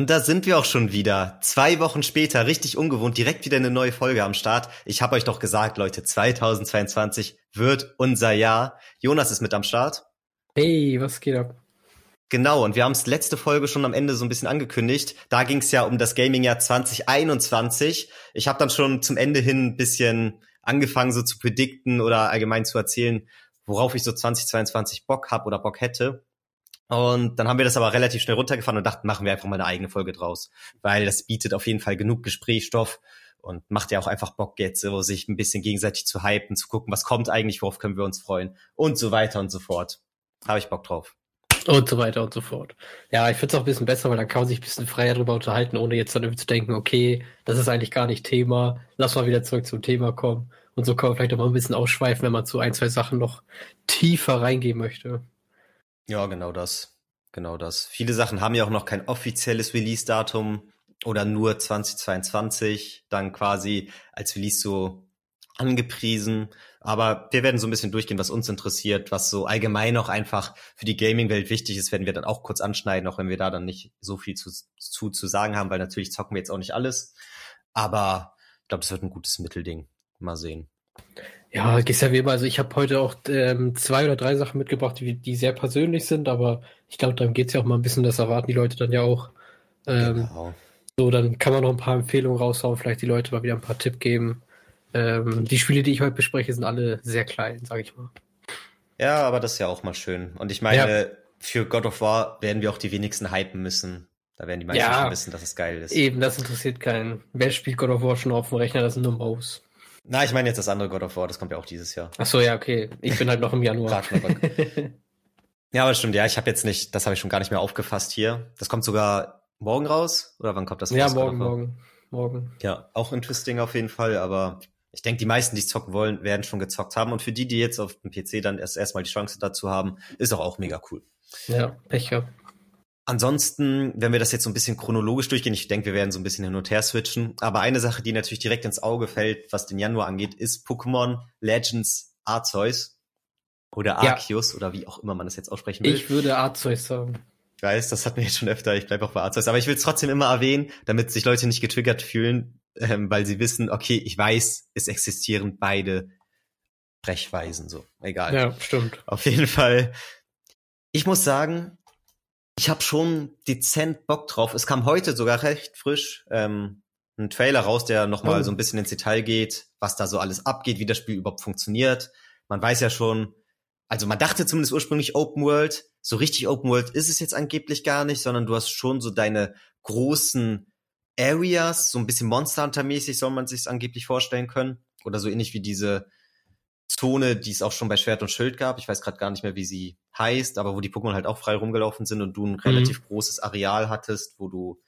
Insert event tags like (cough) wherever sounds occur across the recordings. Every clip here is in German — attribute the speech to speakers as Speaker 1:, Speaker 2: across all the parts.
Speaker 1: Und da sind wir auch schon wieder. Zwei Wochen später, richtig ungewohnt, direkt wieder eine neue Folge am Start. Ich habe euch doch gesagt, Leute, 2022 wird unser Jahr. Jonas ist mit am Start.
Speaker 2: Hey, was geht ab?
Speaker 1: Genau, und wir haben es letzte Folge schon am Ende so ein bisschen angekündigt. Da ging es ja um das Gaming-Jahr 2021. Ich habe dann schon zum Ende hin ein bisschen angefangen, so zu predikten oder allgemein zu erzählen, worauf ich so 2022 Bock hab oder Bock hätte. Und dann haben wir das aber relativ schnell runtergefahren und dachten, machen wir einfach mal eine eigene Folge draus. Weil das bietet auf jeden Fall genug Gesprächsstoff und macht ja auch einfach Bock jetzt, so sich ein bisschen gegenseitig zu hypen, zu gucken, was kommt eigentlich, worauf können wir uns freuen und so weiter und so fort. Habe ich Bock drauf.
Speaker 2: Und so weiter und so fort. Ja, ich finde es auch ein bisschen besser, weil dann kann man sich ein bisschen freier darüber unterhalten, ohne jetzt dann irgendwie zu denken, okay, das ist eigentlich gar nicht Thema, lass mal wieder zurück zum Thema kommen. Und so kann man vielleicht auch mal ein bisschen ausschweifen, wenn man zu ein, zwei Sachen noch tiefer reingehen möchte.
Speaker 1: Ja, genau das. Genau das. Viele Sachen haben ja auch noch kein offizielles Release-Datum oder nur 2022 dann quasi als Release so angepriesen. Aber wir werden so ein bisschen durchgehen, was uns interessiert, was so allgemein auch einfach für die Gaming-Welt wichtig ist, werden wir dann auch kurz anschneiden, auch wenn wir da dann nicht so viel zu, zu, zu sagen haben, weil natürlich zocken wir jetzt auch nicht alles. Aber ich glaube, es wird ein gutes Mittelding. Mal sehen.
Speaker 2: Ja, gehst ja wie immer. Also ich habe heute auch ähm, zwei oder drei Sachen mitgebracht, die, die sehr persönlich sind, aber ich glaube, darum geht's ja auch mal ein bisschen, das erwarten die Leute dann ja auch. Ähm, genau. So, dann kann man noch ein paar Empfehlungen raushauen, vielleicht die Leute mal wieder ein paar Tipp geben. Ähm, die Spiele, die ich heute bespreche, sind alle sehr klein, sage ich mal.
Speaker 1: Ja, aber das ist ja auch mal schön. Und ich meine, ja. für God of War werden wir auch die wenigsten hypen müssen. Da werden die meisten ja, schon wissen, dass es geil ist.
Speaker 2: Eben, das interessiert keinen. Wer spielt God of War schon auf dem Rechner? Das sind nur Maus.
Speaker 1: Na, ich meine jetzt das andere God of War, das kommt ja auch dieses Jahr.
Speaker 2: Ach so, ja, okay. Ich bin halt noch im Januar. (laughs)
Speaker 1: ja, aber stimmt, ja, ich habe jetzt nicht, das habe ich schon gar nicht mehr aufgefasst hier. Das kommt sogar morgen raus? Oder wann kommt das raus?
Speaker 2: Ja, morgen, morgen, morgen.
Speaker 1: Ja, auch interesting auf jeden Fall, aber ich denke, die meisten, die es zocken wollen, werden schon gezockt haben. Und für die, die jetzt auf dem PC dann erst erstmal die Chance dazu haben, ist auch, auch mega cool.
Speaker 2: Ja, Pech gehabt.
Speaker 1: Ansonsten, wenn wir das jetzt so ein bisschen chronologisch durchgehen, ich denke, wir werden so ein bisschen hin und her switchen. Aber eine Sache, die natürlich direkt ins Auge fällt, was den Januar angeht, ist Pokémon Legends Arceus oder Arceus ja. oder wie auch immer man das jetzt aussprechen will.
Speaker 2: Ich würde Arceus sagen.
Speaker 1: Ich weiß, das hatten wir jetzt schon öfter. Ich bleibe auch bei Arceus. Aber ich will es trotzdem immer erwähnen, damit sich Leute nicht getriggert fühlen, ähm, weil sie wissen, okay, ich weiß, es existieren beide Sprechweisen. So, egal.
Speaker 2: Ja, stimmt.
Speaker 1: Auf jeden Fall. Ich muss sagen, ich habe schon dezent Bock drauf. Es kam heute sogar recht frisch ähm, ein Trailer raus, der nochmal oh. so ein bisschen ins Detail geht, was da so alles abgeht, wie das Spiel überhaupt funktioniert. Man weiß ja schon, also man dachte zumindest ursprünglich Open World. So richtig Open World ist es jetzt angeblich gar nicht, sondern du hast schon so deine großen Areas, so ein bisschen Monster Hunter mäßig soll man sich angeblich vorstellen können. Oder so ähnlich wie diese Zone, die es auch schon bei Schwert und Schild gab. Ich weiß gerade gar nicht mehr, wie sie heißt, aber wo die Pokémon halt auch frei rumgelaufen sind und du ein mhm. relativ großes Areal hattest, wo du,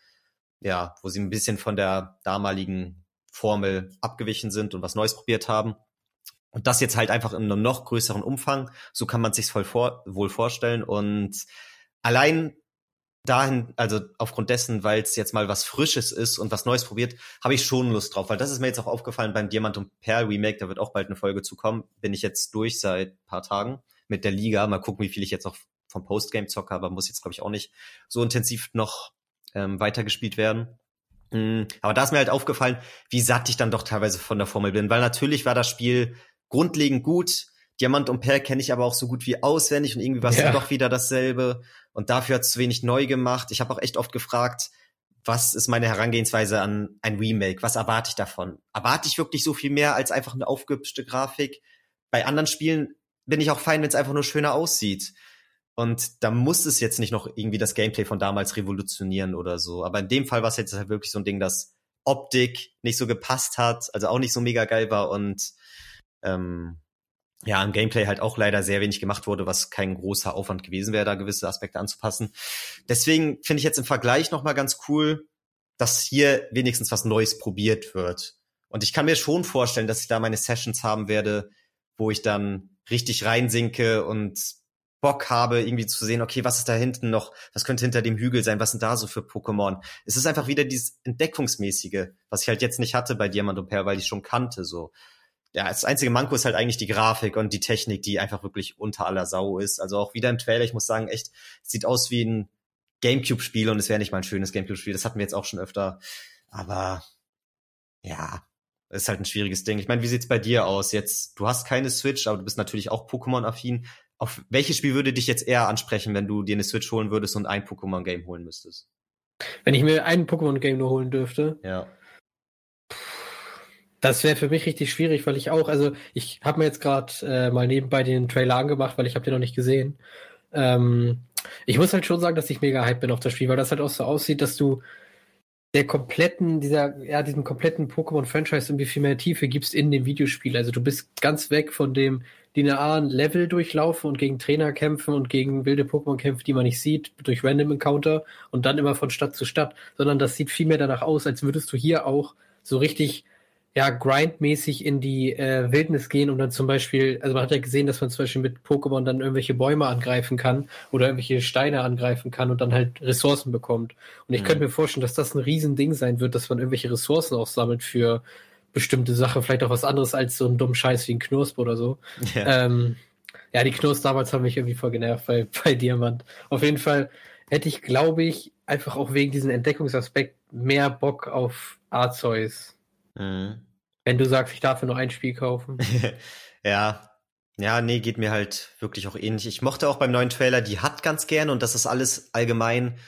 Speaker 1: ja, wo sie ein bisschen von der damaligen Formel abgewichen sind und was Neues probiert haben. Und das jetzt halt einfach in einem noch größeren Umfang. So kann man sich's voll vor, wohl vorstellen. Und allein dahin, also aufgrund dessen, weil es jetzt mal was Frisches ist und was Neues probiert, habe ich schon Lust drauf, weil das ist mir jetzt auch aufgefallen beim Diamant und Perl Remake, da wird auch bald eine Folge zu kommen, bin ich jetzt durch seit paar Tagen mit der Liga, mal gucken, wie viel ich jetzt noch vom Postgame zocke, aber muss jetzt glaube ich auch nicht so intensiv noch ähm, weitergespielt werden. Mhm. Aber da ist mir halt aufgefallen, wie satt ich dann doch teilweise von der Formel bin, weil natürlich war das Spiel grundlegend gut, Diamant und Perl kenne ich aber auch so gut wie auswendig und irgendwie war es ja. doch wieder dasselbe. Und dafür hat es wenig neu gemacht. Ich habe auch echt oft gefragt, was ist meine Herangehensweise an ein Remake? Was erwarte ich davon? Erwarte ich wirklich so viel mehr als einfach eine aufgehübschte Grafik? Bei anderen Spielen bin ich auch fein, wenn es einfach nur schöner aussieht. Und da muss es jetzt nicht noch irgendwie das Gameplay von damals revolutionieren oder so. Aber in dem Fall war es jetzt halt wirklich so ein Ding, dass Optik nicht so gepasst hat, also auch nicht so mega geil war und ähm, ja, im Gameplay halt auch leider sehr wenig gemacht wurde, was kein großer Aufwand gewesen wäre, da gewisse Aspekte anzupassen. Deswegen finde ich jetzt im Vergleich nochmal ganz cool, dass hier wenigstens was Neues probiert wird. Und ich kann mir schon vorstellen, dass ich da meine Sessions haben werde, wo ich dann richtig reinsinke und Bock habe, irgendwie zu sehen, okay, was ist da hinten noch, was könnte hinter dem Hügel sein, was sind da so für Pokémon? Es ist einfach wieder dieses Entdeckungsmäßige, was ich halt jetzt nicht hatte bei Diamant und Perl, weil ich schon kannte, so ja, das einzige Manko ist halt eigentlich die Grafik und die Technik, die einfach wirklich unter aller Sau ist. Also auch wieder im Trailer, ich muss sagen, echt, sieht aus wie ein Gamecube-Spiel und es wäre nicht mal ein schönes Gamecube-Spiel. Das hatten wir jetzt auch schon öfter. Aber ja, ist halt ein schwieriges Ding. Ich meine, wie sieht's bei dir aus? Jetzt, du hast keine Switch, aber du bist natürlich auch Pokémon-affin. Auf welches Spiel würde dich jetzt eher ansprechen, wenn du dir eine Switch holen würdest und ein Pokémon-Game holen müsstest?
Speaker 2: Wenn ich mir ein Pokémon-Game nur holen dürfte?
Speaker 1: Ja.
Speaker 2: Das wäre für mich richtig schwierig, weil ich auch, also ich habe mir jetzt gerade äh, mal nebenbei den Trailer angemacht, weil ich habe den noch nicht gesehen. Ähm, ich muss halt schon sagen, dass ich mega hype bin auf das Spiel, weil das halt auch so aussieht, dass du der kompletten, dieser, ja, diesem kompletten Pokémon-Franchise irgendwie viel mehr Tiefe gibst in dem Videospiel. Also du bist ganz weg von dem linearen Level durchlaufen und gegen Trainer kämpfen und gegen wilde Pokémon kämpfen, die man nicht sieht, durch Random Encounter und dann immer von Stadt zu Stadt, sondern das sieht viel mehr danach aus, als würdest du hier auch so richtig ja, grindmäßig in die äh, Wildnis gehen und dann zum Beispiel, also man hat ja gesehen, dass man zum Beispiel mit Pokémon dann irgendwelche Bäume angreifen kann oder irgendwelche Steine angreifen kann und dann halt Ressourcen bekommt. Und ich mhm. könnte mir vorstellen, dass das ein Riesending sein wird, dass man irgendwelche Ressourcen auch sammelt für bestimmte Sachen, vielleicht auch was anderes als so ein dumm Scheiß wie ein Knusp oder so. Ja, ähm, ja die Knusp damals haben mich irgendwie voll genervt bei, (laughs) bei Diamant. Auf jeden Fall hätte ich, glaube ich, einfach auch wegen diesem Entdeckungsaspekt mehr Bock auf Arceus. Mhm. Wenn du sagst, ich darf nur ein Spiel kaufen. (laughs)
Speaker 1: ja. Ja, nee, geht mir halt wirklich auch ähnlich. Ich mochte auch beim neuen Trailer, die hat ganz gerne und das ist alles allgemein,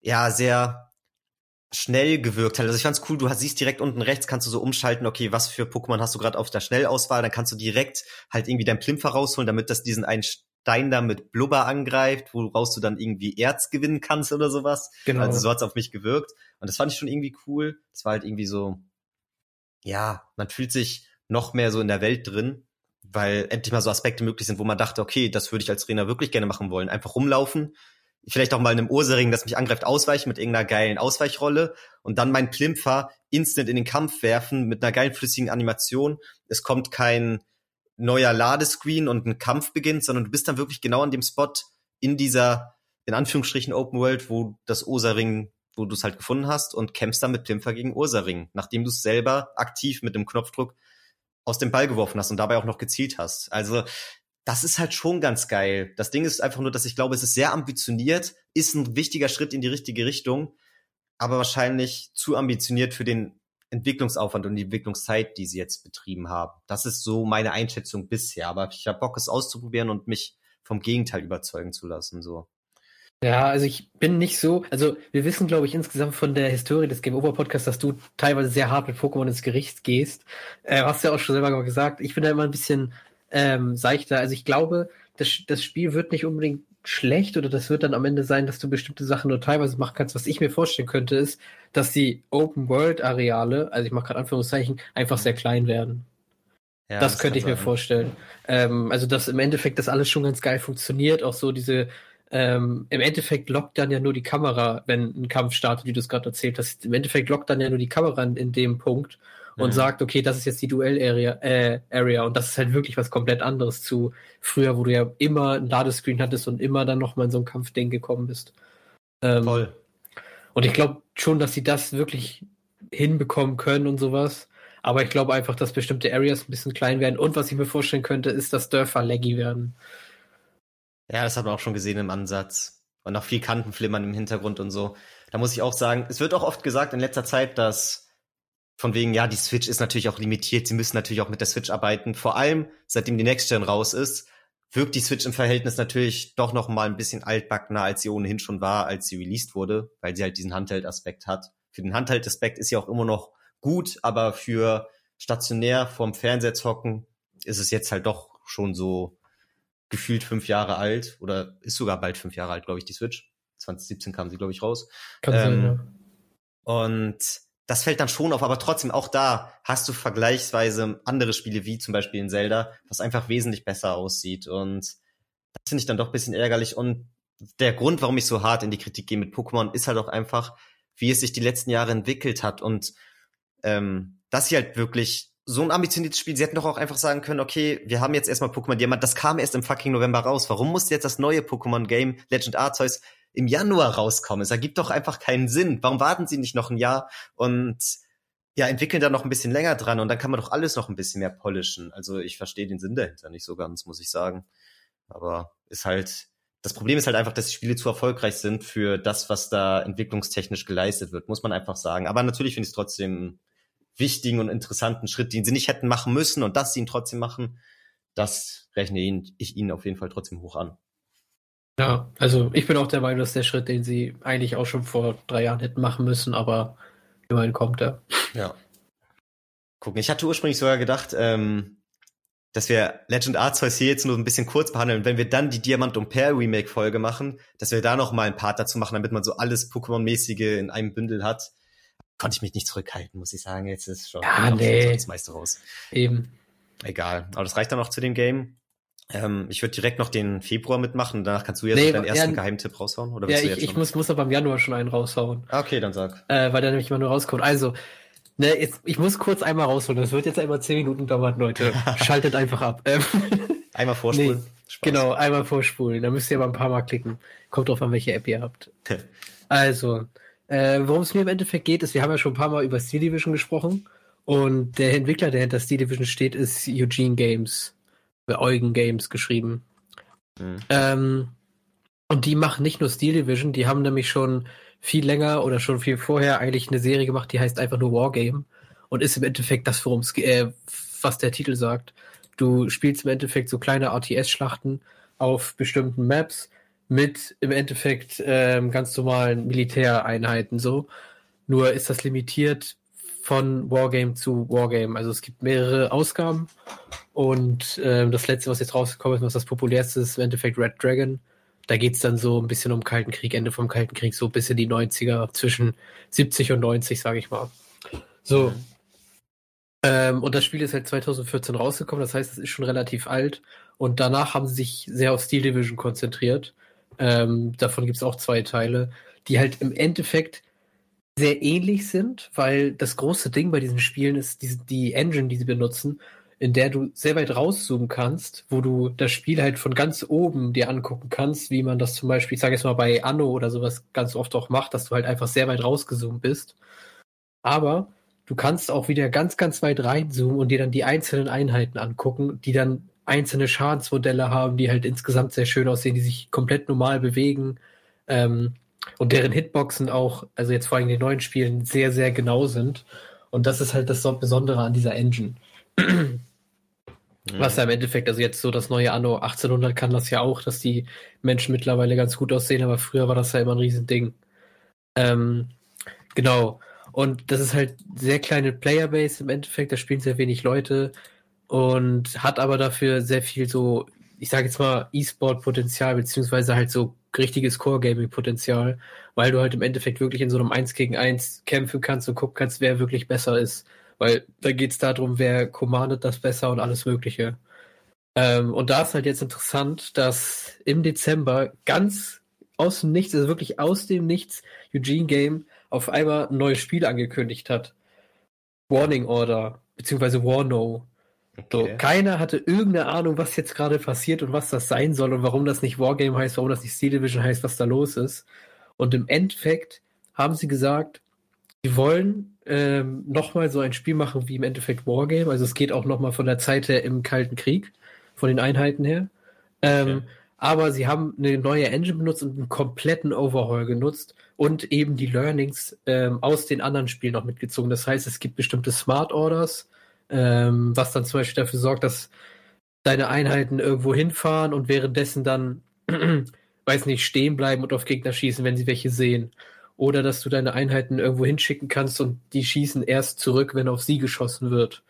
Speaker 1: ja, sehr schnell gewirkt hat. Also ich fand's cool, du siehst direkt unten rechts, kannst du so umschalten, okay, was für Pokémon hast du gerade auf der Schnellauswahl, dann kannst du direkt halt irgendwie dein Plimpfer rausholen, damit das diesen einen Stein da mit Blubber angreift, woraus du dann irgendwie Erz gewinnen kannst oder sowas. Genau. Also so hat's auf mich gewirkt und das fand ich schon irgendwie cool. Das war halt irgendwie so, ja, man fühlt sich noch mehr so in der Welt drin, weil endlich mal so Aspekte möglich sind, wo man dachte, okay, das würde ich als Trainer wirklich gerne machen wollen. Einfach rumlaufen, vielleicht auch mal in einem Ursering, das mich angreift, ausweichen mit irgendeiner geilen Ausweichrolle und dann meinen Plimpfer instant in den Kampf werfen mit einer geilen flüssigen Animation. Es kommt kein neuer Ladescreen und ein Kampf beginnt, sondern du bist dann wirklich genau an dem Spot in dieser, in Anführungsstrichen, Open World, wo das Ursering wo du es halt gefunden hast und kämpfst dann mit Plimfer gegen Ursaring, nachdem du es selber aktiv mit dem Knopfdruck aus dem Ball geworfen hast und dabei auch noch gezielt hast. Also das ist halt schon ganz geil. Das Ding ist einfach nur, dass ich glaube, es ist sehr ambitioniert, ist ein wichtiger Schritt in die richtige Richtung, aber wahrscheinlich zu ambitioniert für den Entwicklungsaufwand und die Entwicklungszeit, die sie jetzt betrieben haben. Das ist so meine Einschätzung bisher. Aber ich habe Bock, es auszuprobieren und mich vom Gegenteil überzeugen zu lassen. So.
Speaker 2: Ja, also ich bin nicht so, also wir wissen, glaube ich, insgesamt von der Historie des Game Over Podcasts, dass du teilweise sehr hart mit Pokémon ins Gericht gehst. Äh, hast ja auch schon selber gesagt. Ich bin da immer ein bisschen ähm, seichter. Also ich glaube, das, das Spiel wird nicht unbedingt schlecht oder das wird dann am Ende sein, dass du bestimmte Sachen nur teilweise machen kannst. Was ich mir vorstellen könnte, ist, dass die Open World Areale, also ich mache gerade Anführungszeichen, einfach sehr klein werden. Ja, das, das könnte ich sein. mir vorstellen. Ähm, also dass im Endeffekt das alles schon ganz geil funktioniert, auch so diese ähm, im Endeffekt lockt dann ja nur die Kamera, wenn ein Kampf startet, wie du es gerade erzählt hast. Im Endeffekt lockt dann ja nur die Kamera in, in dem Punkt und mhm. sagt, okay, das ist jetzt die Duell-Area äh, Area und das ist halt wirklich was komplett anderes zu früher, wo du ja immer ein Ladescreen hattest und immer dann nochmal in so ein Kampfding gekommen bist. Ähm, Voll. Und ich glaube schon, dass sie das wirklich hinbekommen können und sowas. Aber ich glaube einfach, dass bestimmte Areas ein bisschen klein werden. Und was ich mir vorstellen könnte, ist, dass Dörfer laggy werden.
Speaker 1: Ja, das hat man auch schon gesehen im Ansatz. Und noch viel Kantenflimmern im Hintergrund und so. Da muss ich auch sagen, es wird auch oft gesagt in letzter Zeit, dass von wegen, ja, die Switch ist natürlich auch limitiert, sie müssen natürlich auch mit der Switch arbeiten. Vor allem, seitdem die Next Gen raus ist, wirkt die Switch im Verhältnis natürlich doch noch mal ein bisschen altbackener, als sie ohnehin schon war, als sie released wurde, weil sie halt diesen Handheld-Aspekt hat. Für den Handheld-Aspekt ist sie auch immer noch gut, aber für stationär vorm Fernseher zocken ist es jetzt halt doch schon so gefühlt fünf Jahre alt oder ist sogar bald fünf Jahre alt, glaube ich, die Switch. 2017 kam sie, glaube ich, raus. Kann ähm, sein, ja. Und das fällt dann schon auf, aber trotzdem auch da hast du vergleichsweise andere Spiele wie zum Beispiel in Zelda, was einfach wesentlich besser aussieht. Und das finde ich dann doch ein bisschen ärgerlich. Und der Grund, warum ich so hart in die Kritik gehe mit Pokémon, ist halt auch einfach, wie es sich die letzten Jahre entwickelt hat und ähm, dass sie halt wirklich so ein ambitioniertes Spiel. Sie hätten doch auch einfach sagen können, okay, wir haben jetzt erstmal Pokémon Diamant, das kam erst im fucking November raus. Warum muss jetzt das neue Pokémon Game Legend Arceus im Januar rauskommen? Es ergibt doch einfach keinen Sinn. Warum warten sie nicht noch ein Jahr und ja, entwickeln da noch ein bisschen länger dran und dann kann man doch alles noch ein bisschen mehr polischen. Also ich verstehe den Sinn dahinter nicht so ganz, muss ich sagen. Aber ist halt das Problem ist halt einfach, dass die Spiele zu erfolgreich sind für das, was da entwicklungstechnisch geleistet wird, muss man einfach sagen. Aber natürlich finde ich es trotzdem wichtigen und interessanten Schritt, den sie nicht hätten machen müssen und dass sie ihn trotzdem machen, das rechne ich ihnen auf jeden Fall trotzdem hoch an.
Speaker 2: Ja, also ich bin auch der Meinung, dass der Schritt, den sie eigentlich auch schon vor drei Jahren hätten machen müssen, aber immerhin kommt er.
Speaker 1: Ja. Gucken, ich hatte ursprünglich sogar gedacht, ähm, dass wir Legend Arceus hier jetzt nur ein bisschen kurz behandeln. wenn wir dann die Diamant und Pearl Remake Folge machen, dass wir da noch mal ein Part dazu machen, damit man so alles Pokémon-mäßige in einem Bündel hat. Konnte ich mich nicht zurückhalten, muss ich sagen. Jetzt ist schon,
Speaker 2: ja, nee.
Speaker 1: das meiste raus.
Speaker 2: Eben.
Speaker 1: Egal. Aber das reicht dann auch zu dem Game. Ähm, ich würde direkt noch den Februar mitmachen. Danach kannst du jetzt nee, deinen ersten ja, Geheimtipp raushauen. Oder
Speaker 2: ja, ich, ich muss, muss aber im Januar schon einen raushauen.
Speaker 1: Ah, okay, dann sag.
Speaker 2: Äh, weil der nämlich immer nur rauskommt. Also, Ne, jetzt, ich muss kurz einmal rausholen. Das wird jetzt einmal zehn Minuten dauern, Leute. (laughs) Schaltet einfach ab. Ähm, (laughs)
Speaker 1: einmal vorspulen. Nee,
Speaker 2: genau, einmal vorspulen. Da müsst ihr aber ein paar Mal klicken. Kommt drauf an, welche App ihr habt. also, äh, worum es mir im Endeffekt geht, ist, wir haben ja schon ein paar Mal über Steel Division gesprochen. Und der Entwickler, der hinter Steel Division steht, ist Eugene Games. Eugen Games geschrieben. Mhm. Ähm, und die machen nicht nur Steel Division, die haben nämlich schon viel länger oder schon viel vorher eigentlich eine Serie gemacht, die heißt einfach nur Wargame und ist im Endeffekt das, worum es äh, was der Titel sagt. Du spielst im Endeffekt so kleine RTS-Schlachten auf bestimmten Maps mit im Endeffekt ähm, ganz normalen Militäreinheiten so. Nur ist das limitiert von Wargame zu Wargame. Also es gibt mehrere Ausgaben und ähm, das letzte, was jetzt rausgekommen ist, was das populärste ist, im Endeffekt Red Dragon. Da geht's dann so ein bisschen um Kalten Krieg, Ende vom Kalten Krieg, so bis in die 90er, zwischen 70 und 90, sage ich mal. So. Mhm. Ähm, und das Spiel ist halt 2014 rausgekommen, das heißt, es ist schon relativ alt. Und danach haben sie sich sehr auf Steel Division konzentriert. Ähm, davon gibt's auch zwei Teile, die halt im Endeffekt sehr ähnlich sind, weil das große Ding bei diesen Spielen ist die, die Engine, die sie benutzen in der du sehr weit rauszoomen kannst, wo du das Spiel halt von ganz oben dir angucken kannst, wie man das zum Beispiel, ich sage jetzt mal bei Anno oder sowas ganz oft auch macht, dass du halt einfach sehr weit rausgezoomt bist. Aber du kannst auch wieder ganz, ganz weit reinzoomen und dir dann die einzelnen Einheiten angucken, die dann einzelne Schadensmodelle haben, die halt insgesamt sehr schön aussehen, die sich komplett normal bewegen ähm, und deren Hitboxen auch, also jetzt vor allem in den neuen Spielen, sehr, sehr genau sind. Und das ist halt das Besondere an dieser Engine. Was ja im Endeffekt, also jetzt so das neue Anno 1800 kann das ja auch, dass die Menschen mittlerweile ganz gut aussehen, aber früher war das ja immer ein Riesending. Ähm, genau. Und das ist halt sehr kleine Playerbase im Endeffekt, da spielen sehr wenig Leute und hat aber dafür sehr viel so, ich sage jetzt mal, E-Sport-Potenzial, beziehungsweise halt so richtiges Core-Gaming-Potenzial, weil du halt im Endeffekt wirklich in so einem 1 gegen 1 kämpfen kannst und gucken kannst, wer wirklich besser ist. Weil da geht es darum, wer commandet das besser und alles Mögliche. Ähm, und da ist halt jetzt interessant, dass im Dezember ganz aus dem Nichts, also wirklich aus dem Nichts, Eugene Game auf einmal ein neues Spiel angekündigt hat. Warning Order, beziehungsweise Warno. Okay. So, keiner hatte irgendeine Ahnung, was jetzt gerade passiert und was das sein soll und warum das nicht Wargame heißt, warum das nicht Steel Division heißt, was da los ist. Und im Endeffekt haben sie gesagt, sie wollen ähm, nochmal so ein Spiel machen wie im Endeffekt Wargame. Also es geht auch nochmal von der Zeit her im Kalten Krieg, von den Einheiten her. Ähm, okay. Aber sie haben eine neue Engine benutzt und einen kompletten Overhaul genutzt und eben die Learnings ähm, aus den anderen Spielen noch mitgezogen. Das heißt, es gibt bestimmte Smart Orders, ähm, was dann zum Beispiel dafür sorgt, dass deine Einheiten irgendwo hinfahren und währenddessen dann, (clears throat) weiß nicht, stehen bleiben und auf Gegner schießen, wenn sie welche sehen oder dass du deine Einheiten irgendwo hinschicken kannst und die schießen erst zurück, wenn auf sie geschossen wird.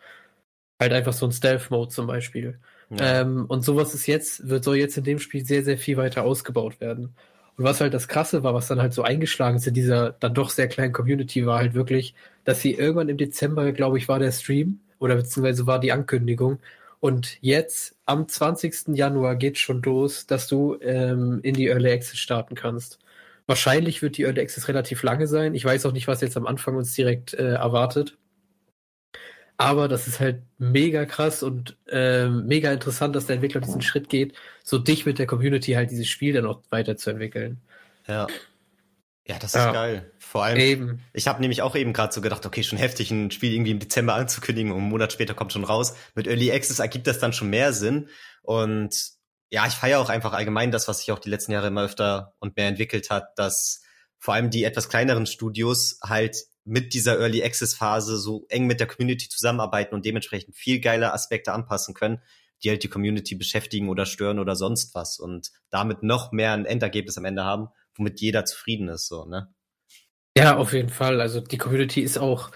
Speaker 2: Halt einfach so ein Stealth-Mode zum Beispiel. Ja. Ähm, und sowas ist jetzt, wird soll jetzt in dem Spiel sehr, sehr viel weiter ausgebaut werden. Und was halt das Krasse war, was dann halt so eingeschlagen ist in dieser dann doch sehr kleinen Community, war halt wirklich, dass sie irgendwann im Dezember, glaube ich, war der Stream oder beziehungsweise war die Ankündigung. Und jetzt am 20. Januar geht schon los, dass du ähm, in die Early Access starten kannst. Wahrscheinlich wird die Early Access relativ lange sein. Ich weiß auch nicht, was jetzt am Anfang uns direkt äh, erwartet. Aber das ist halt mega krass und äh, mega interessant, dass der Entwickler diesen Schritt geht, so dich mit der Community halt dieses Spiel dann auch weiterzuentwickeln.
Speaker 1: Ja. Ja, das ist ja. geil. Vor allem, eben. ich habe nämlich auch eben gerade so gedacht, okay, schon heftig, ein Spiel irgendwie im Dezember anzukündigen und einen Monat später kommt schon raus. Mit Early Access ergibt das dann schon mehr Sinn. Und ja, ich feiere auch einfach allgemein das, was sich auch die letzten Jahre immer öfter und mehr entwickelt hat, dass vor allem die etwas kleineren Studios halt mit dieser Early Access Phase so eng mit der Community zusammenarbeiten und dementsprechend viel geile Aspekte anpassen können, die halt die Community beschäftigen oder stören oder sonst was und damit noch mehr ein Endergebnis am Ende haben, womit jeder zufrieden ist, so, ne?
Speaker 2: Ja, auf jeden Fall. Also die Community ist auch,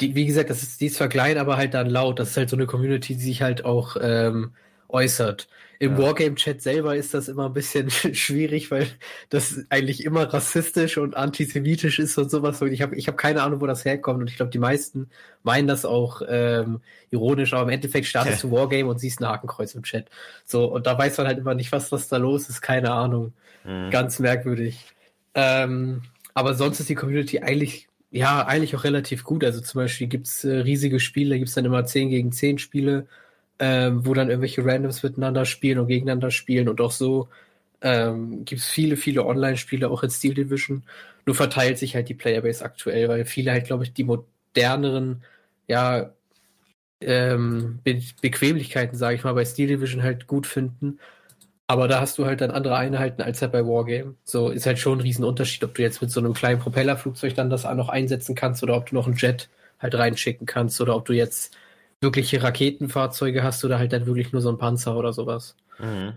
Speaker 2: die, wie gesagt, das ist, die ist zwar klein, aber halt dann laut. Das ist halt so eine Community, die sich halt auch ähm, äußert. Im ja. Wargame-Chat selber ist das immer ein bisschen (laughs) schwierig, weil das eigentlich immer rassistisch und antisemitisch ist und sowas. Und ich habe ich hab keine Ahnung, wo das herkommt. Und ich glaube, die meisten meinen das auch ähm, ironisch, aber im Endeffekt startest du Wargame und siehst ein Hakenkreuz im Chat. So, und da weiß man halt immer nicht, was, was da los ist. Keine Ahnung. Mhm. Ganz merkwürdig. Ähm, aber sonst ist die Community eigentlich, ja, eigentlich auch relativ gut. Also zum Beispiel gibt's äh, riesige Spiele, gibt's dann immer 10 gegen 10 Spiele ähm, wo dann irgendwelche Randoms miteinander spielen und gegeneinander spielen und auch so ähm, gibt es viele, viele Online-Spiele auch in Steel Division. Nur verteilt sich halt die Playerbase aktuell, weil viele halt, glaube ich, die moderneren, ja, ähm, Be Bequemlichkeiten, sage ich mal, bei Steel Division halt gut finden. Aber da hast du halt dann andere Einheiten als halt bei Wargame. So ist halt schon ein Riesenunterschied, ob du jetzt mit so einem kleinen Propellerflugzeug dann das auch noch einsetzen kannst oder ob du noch einen Jet halt reinschicken kannst oder ob du jetzt wirkliche Raketenfahrzeuge hast oder halt dann wirklich nur so ein Panzer oder sowas. Mhm.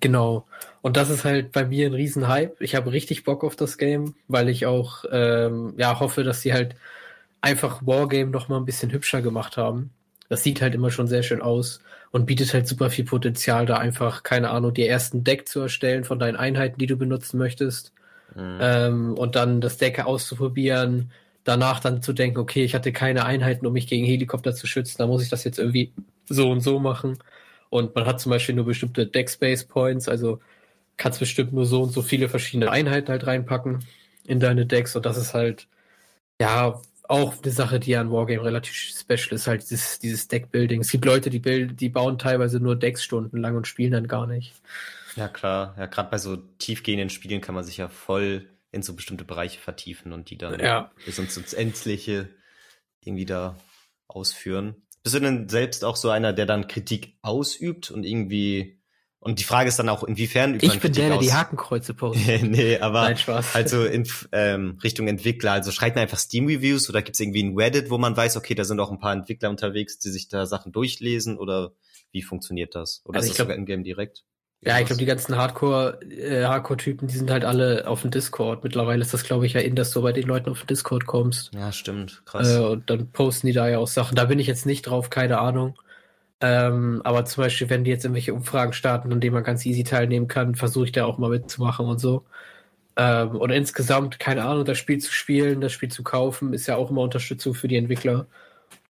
Speaker 2: Genau. Und das ist halt bei mir ein Riesenhype. Ich habe richtig Bock auf das Game, weil ich auch ähm, ja hoffe, dass sie halt einfach Wargame noch mal ein bisschen hübscher gemacht haben. Das sieht halt immer schon sehr schön aus und bietet halt super viel Potenzial, da einfach, keine Ahnung, die ersten Deck zu erstellen von deinen Einheiten, die du benutzen möchtest. Mhm. Ähm, und dann das Deck auszuprobieren, danach dann zu denken, okay, ich hatte keine Einheiten, um mich gegen Helikopter zu schützen, da muss ich das jetzt irgendwie so und so machen. Und man hat zum Beispiel nur bestimmte Deckspace Points, also kannst bestimmt nur so und so viele verschiedene Einheiten halt reinpacken in deine Decks. Und das ist halt, ja, auch eine Sache, die an Wargame relativ special ist, halt dieses, dieses Deckbuilding. Es gibt Leute, die, bild, die bauen teilweise nur Decks stundenlang und spielen dann gar nicht.
Speaker 1: Ja, klar. Ja, gerade bei so tiefgehenden Spielen kann man sich ja voll in so bestimmte Bereiche vertiefen und die dann ja. bis uns ins Endliche irgendwie da ausführen. Bist du denn selbst auch so einer, der dann Kritik ausübt und irgendwie und die Frage ist dann auch, inwiefern
Speaker 2: übt Ich bin der, der die Hakenkreuze postet. (laughs)
Speaker 1: nee, aber Nein, Spaß. also in ähm, Richtung Entwickler. Also schreibt man einfach Steam-Reviews oder gibt es irgendwie ein Reddit, wo man weiß, okay, da sind auch ein paar Entwickler unterwegs, die sich da Sachen durchlesen oder wie funktioniert das? Oder also ist das glaub, sogar in-game direkt?
Speaker 2: Ja, ich glaube, die ganzen Hardcore, äh, Hardcore-Typen, die sind halt alle auf dem Discord. Mittlerweile ist das, glaube ich, ja in, dass du bei den Leuten auf den Discord kommst.
Speaker 1: Ja, stimmt. Krass.
Speaker 2: Äh, und dann posten die da ja auch Sachen. Da bin ich jetzt nicht drauf, keine Ahnung. Ähm, aber zum Beispiel, wenn die jetzt irgendwelche Umfragen starten, an denen man ganz easy teilnehmen kann, versuche ich da auch mal mitzumachen und so. Ähm, und insgesamt, keine Ahnung, das Spiel zu spielen, das Spiel zu kaufen, ist ja auch immer Unterstützung für die Entwickler.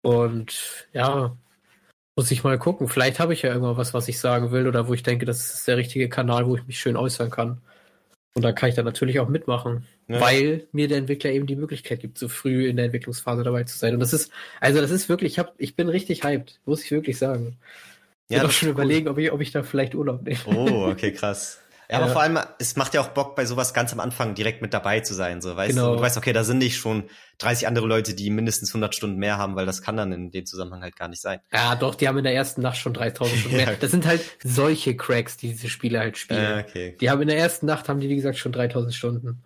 Speaker 2: Und ja, muss ich mal gucken. Vielleicht habe ich ja irgendwann was, was ich sagen will oder wo ich denke, das ist der richtige Kanal, wo ich mich schön äußern kann. Und da kann ich dann natürlich auch mitmachen, ja. weil mir der Entwickler eben die Möglichkeit gibt, so früh in der Entwicklungsphase dabei zu sein. Und das ist, also das ist wirklich, ich, hab, ich bin richtig hyped, muss ich wirklich sagen. Ich ja, auch schon überlegen, ob ich, ob ich da vielleicht Urlaub nehme.
Speaker 1: Oh, (laughs) okay, krass. Ja, aber ja. vor allem, es macht ja auch Bock, bei sowas ganz am Anfang direkt mit dabei zu sein. So, weißt genau. du, du weißt, okay, da sind nicht schon 30 andere Leute, die mindestens 100 Stunden mehr haben, weil das kann dann in dem Zusammenhang halt gar nicht sein.
Speaker 2: Ja, doch, die haben in der ersten Nacht schon 3000 Stunden (laughs) mehr. Das sind halt solche Cracks, die diese Spiele halt spielen. Äh, okay. Die haben in der ersten Nacht, haben die, wie gesagt, schon 3000 Stunden.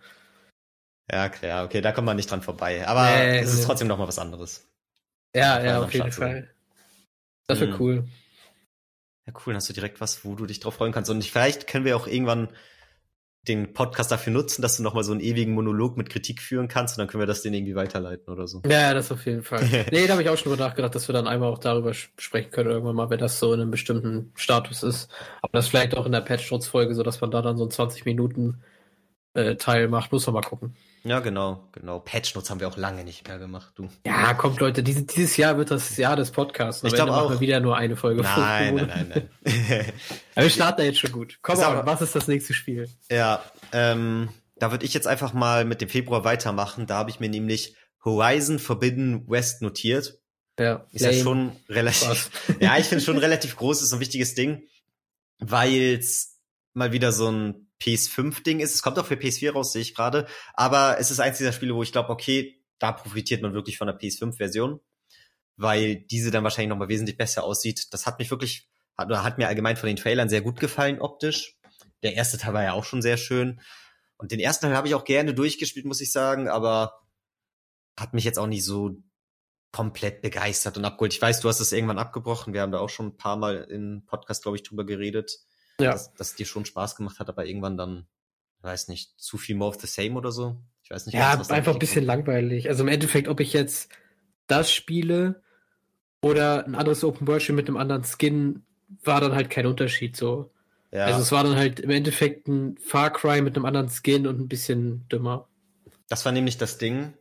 Speaker 1: Ja, klar, okay, da kommt man nicht dran vorbei. Aber nee, es ist trotzdem noch mal was anderes.
Speaker 2: Ja, ja, auf jeden Fall. Das wäre mhm. cool.
Speaker 1: Ja, cool, dann hast du direkt was, wo du dich drauf freuen kannst. Und vielleicht können wir auch irgendwann den Podcast dafür nutzen, dass du nochmal so einen ewigen Monolog mit Kritik führen kannst und dann können wir das den irgendwie weiterleiten oder so.
Speaker 2: Ja, das auf jeden Fall. (laughs) nee, da habe ich auch schon drüber nachgedacht, dass wir dann einmal auch darüber sprechen können, irgendwann mal, wenn das so in einem bestimmten Status ist. Aber das vielleicht auch in der Patch-Notes-Folge, so dass man da dann so einen 20 Minuten äh, Teil macht. Muss man mal gucken.
Speaker 1: Ja, genau, genau. Patch-Notes haben wir auch lange nicht mehr gemacht, du.
Speaker 2: Ja, kommt Leute, diese, dieses Jahr wird das Jahr des Podcasts.
Speaker 1: Ich glaube auch.
Speaker 2: Wir wieder nur eine Folge.
Speaker 1: Nein, nein, nein, nein. (laughs)
Speaker 2: aber wir starten da jetzt schon gut. Komm mal, was ist das nächste Spiel?
Speaker 1: Ja, ähm, da würde ich jetzt einfach mal mit dem Februar weitermachen. Da habe ich mir nämlich Horizon Forbidden West notiert. Ja, ist lame. ja schon relativ, (laughs) ja, ich finde schon relativ großes und wichtiges Ding, weil es mal wieder so ein PS5-Ding ist. Es kommt auch für PS4 raus, sehe ich gerade. Aber es ist eins dieser Spiele, wo ich glaube, okay, da profitiert man wirklich von der PS5-Version, weil diese dann wahrscheinlich nochmal wesentlich besser aussieht. Das hat mich wirklich hat, hat mir allgemein von den Trailern sehr gut gefallen optisch. Der erste Teil war ja auch schon sehr schön. Und den ersten Teil habe ich auch gerne durchgespielt, muss ich sagen, aber hat mich jetzt auch nicht so komplett begeistert und abgeholt. Ich weiß, du hast es irgendwann abgebrochen. Wir haben da auch schon ein paar Mal im Podcast, glaube ich, drüber geredet, ja. dass, dass dir schon Spaß gemacht hat, aber irgendwann dann, weiß nicht, zu viel more of the same oder so. Ich weiß nicht.
Speaker 2: Ja, was, einfach ein bisschen langweilig. Also im Endeffekt, ob ich jetzt das spiele oder ein anderes Open World Spiel mit einem anderen Skin, war dann halt kein Unterschied so. Ja. Also es war dann halt im Endeffekt ein Far Cry mit einem anderen Skin und ein bisschen dümmer.
Speaker 1: Das war nämlich das Ding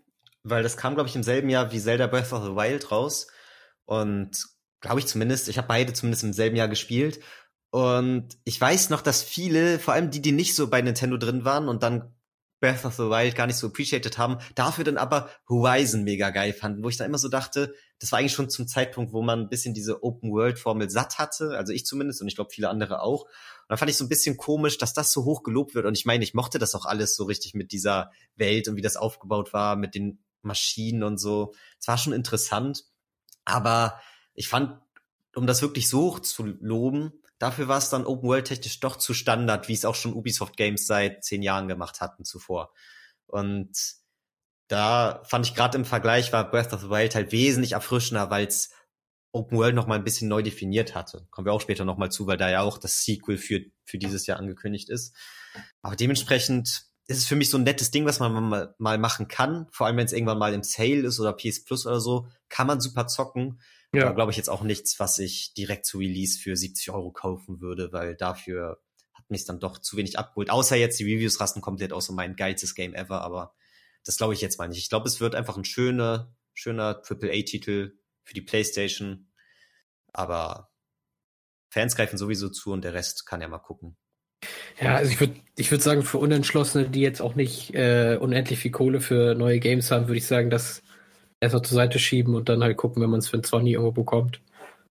Speaker 1: weil das kam, glaube ich, im selben Jahr wie Zelda Breath of the Wild raus. Und glaube ich zumindest, ich habe beide zumindest im selben Jahr gespielt. Und ich weiß noch, dass viele, vor allem die, die nicht so bei Nintendo drin waren und dann Breath of the Wild gar nicht so appreciated haben, dafür dann aber Horizon mega geil fanden, wo ich dann immer so dachte, das war eigentlich schon zum Zeitpunkt, wo man ein bisschen diese Open-World-Formel satt hatte, also ich zumindest und ich glaube viele andere auch. Und dann fand ich so ein bisschen komisch, dass das so hoch gelobt wird. Und ich meine, ich mochte das auch alles so richtig mit dieser Welt und wie das aufgebaut war, mit den Maschinen und so. Es war schon interessant, aber ich fand, um das wirklich so hoch zu loben, dafür war es dann Open World technisch doch zu Standard, wie es auch schon Ubisoft Games seit zehn Jahren gemacht hatten zuvor. Und da fand ich gerade im Vergleich war Breath of the Wild halt wesentlich erfrischender, weil es Open World noch mal ein bisschen neu definiert hatte. Kommen wir auch später noch mal zu, weil da ja auch das Sequel für, für dieses Jahr angekündigt ist. Aber dementsprechend ist es für mich so ein nettes Ding, was man mal, mal machen kann. Vor allem, wenn es irgendwann mal im Sale ist oder PS Plus oder so, kann man super zocken. Ja. glaube ich jetzt auch nichts, was ich direkt zu Release für 70 Euro kaufen würde, weil dafür hat mich dann doch zu wenig abgeholt. Außer jetzt die Reviews rasten komplett aus so mein geilstes Game ever, aber das glaube ich jetzt mal nicht. Ich glaube, es wird einfach ein schöner, schöner AAA-Titel für die PlayStation. Aber Fans greifen sowieso zu und der Rest kann ja mal gucken.
Speaker 2: Ja, also ich würde ich würd sagen, für Unentschlossene, die jetzt auch nicht äh, unendlich viel Kohle für neue Games haben, würde ich sagen, das erstmal zur Seite schieben und dann halt gucken, wenn man es für ein 20 irgendwo bekommt.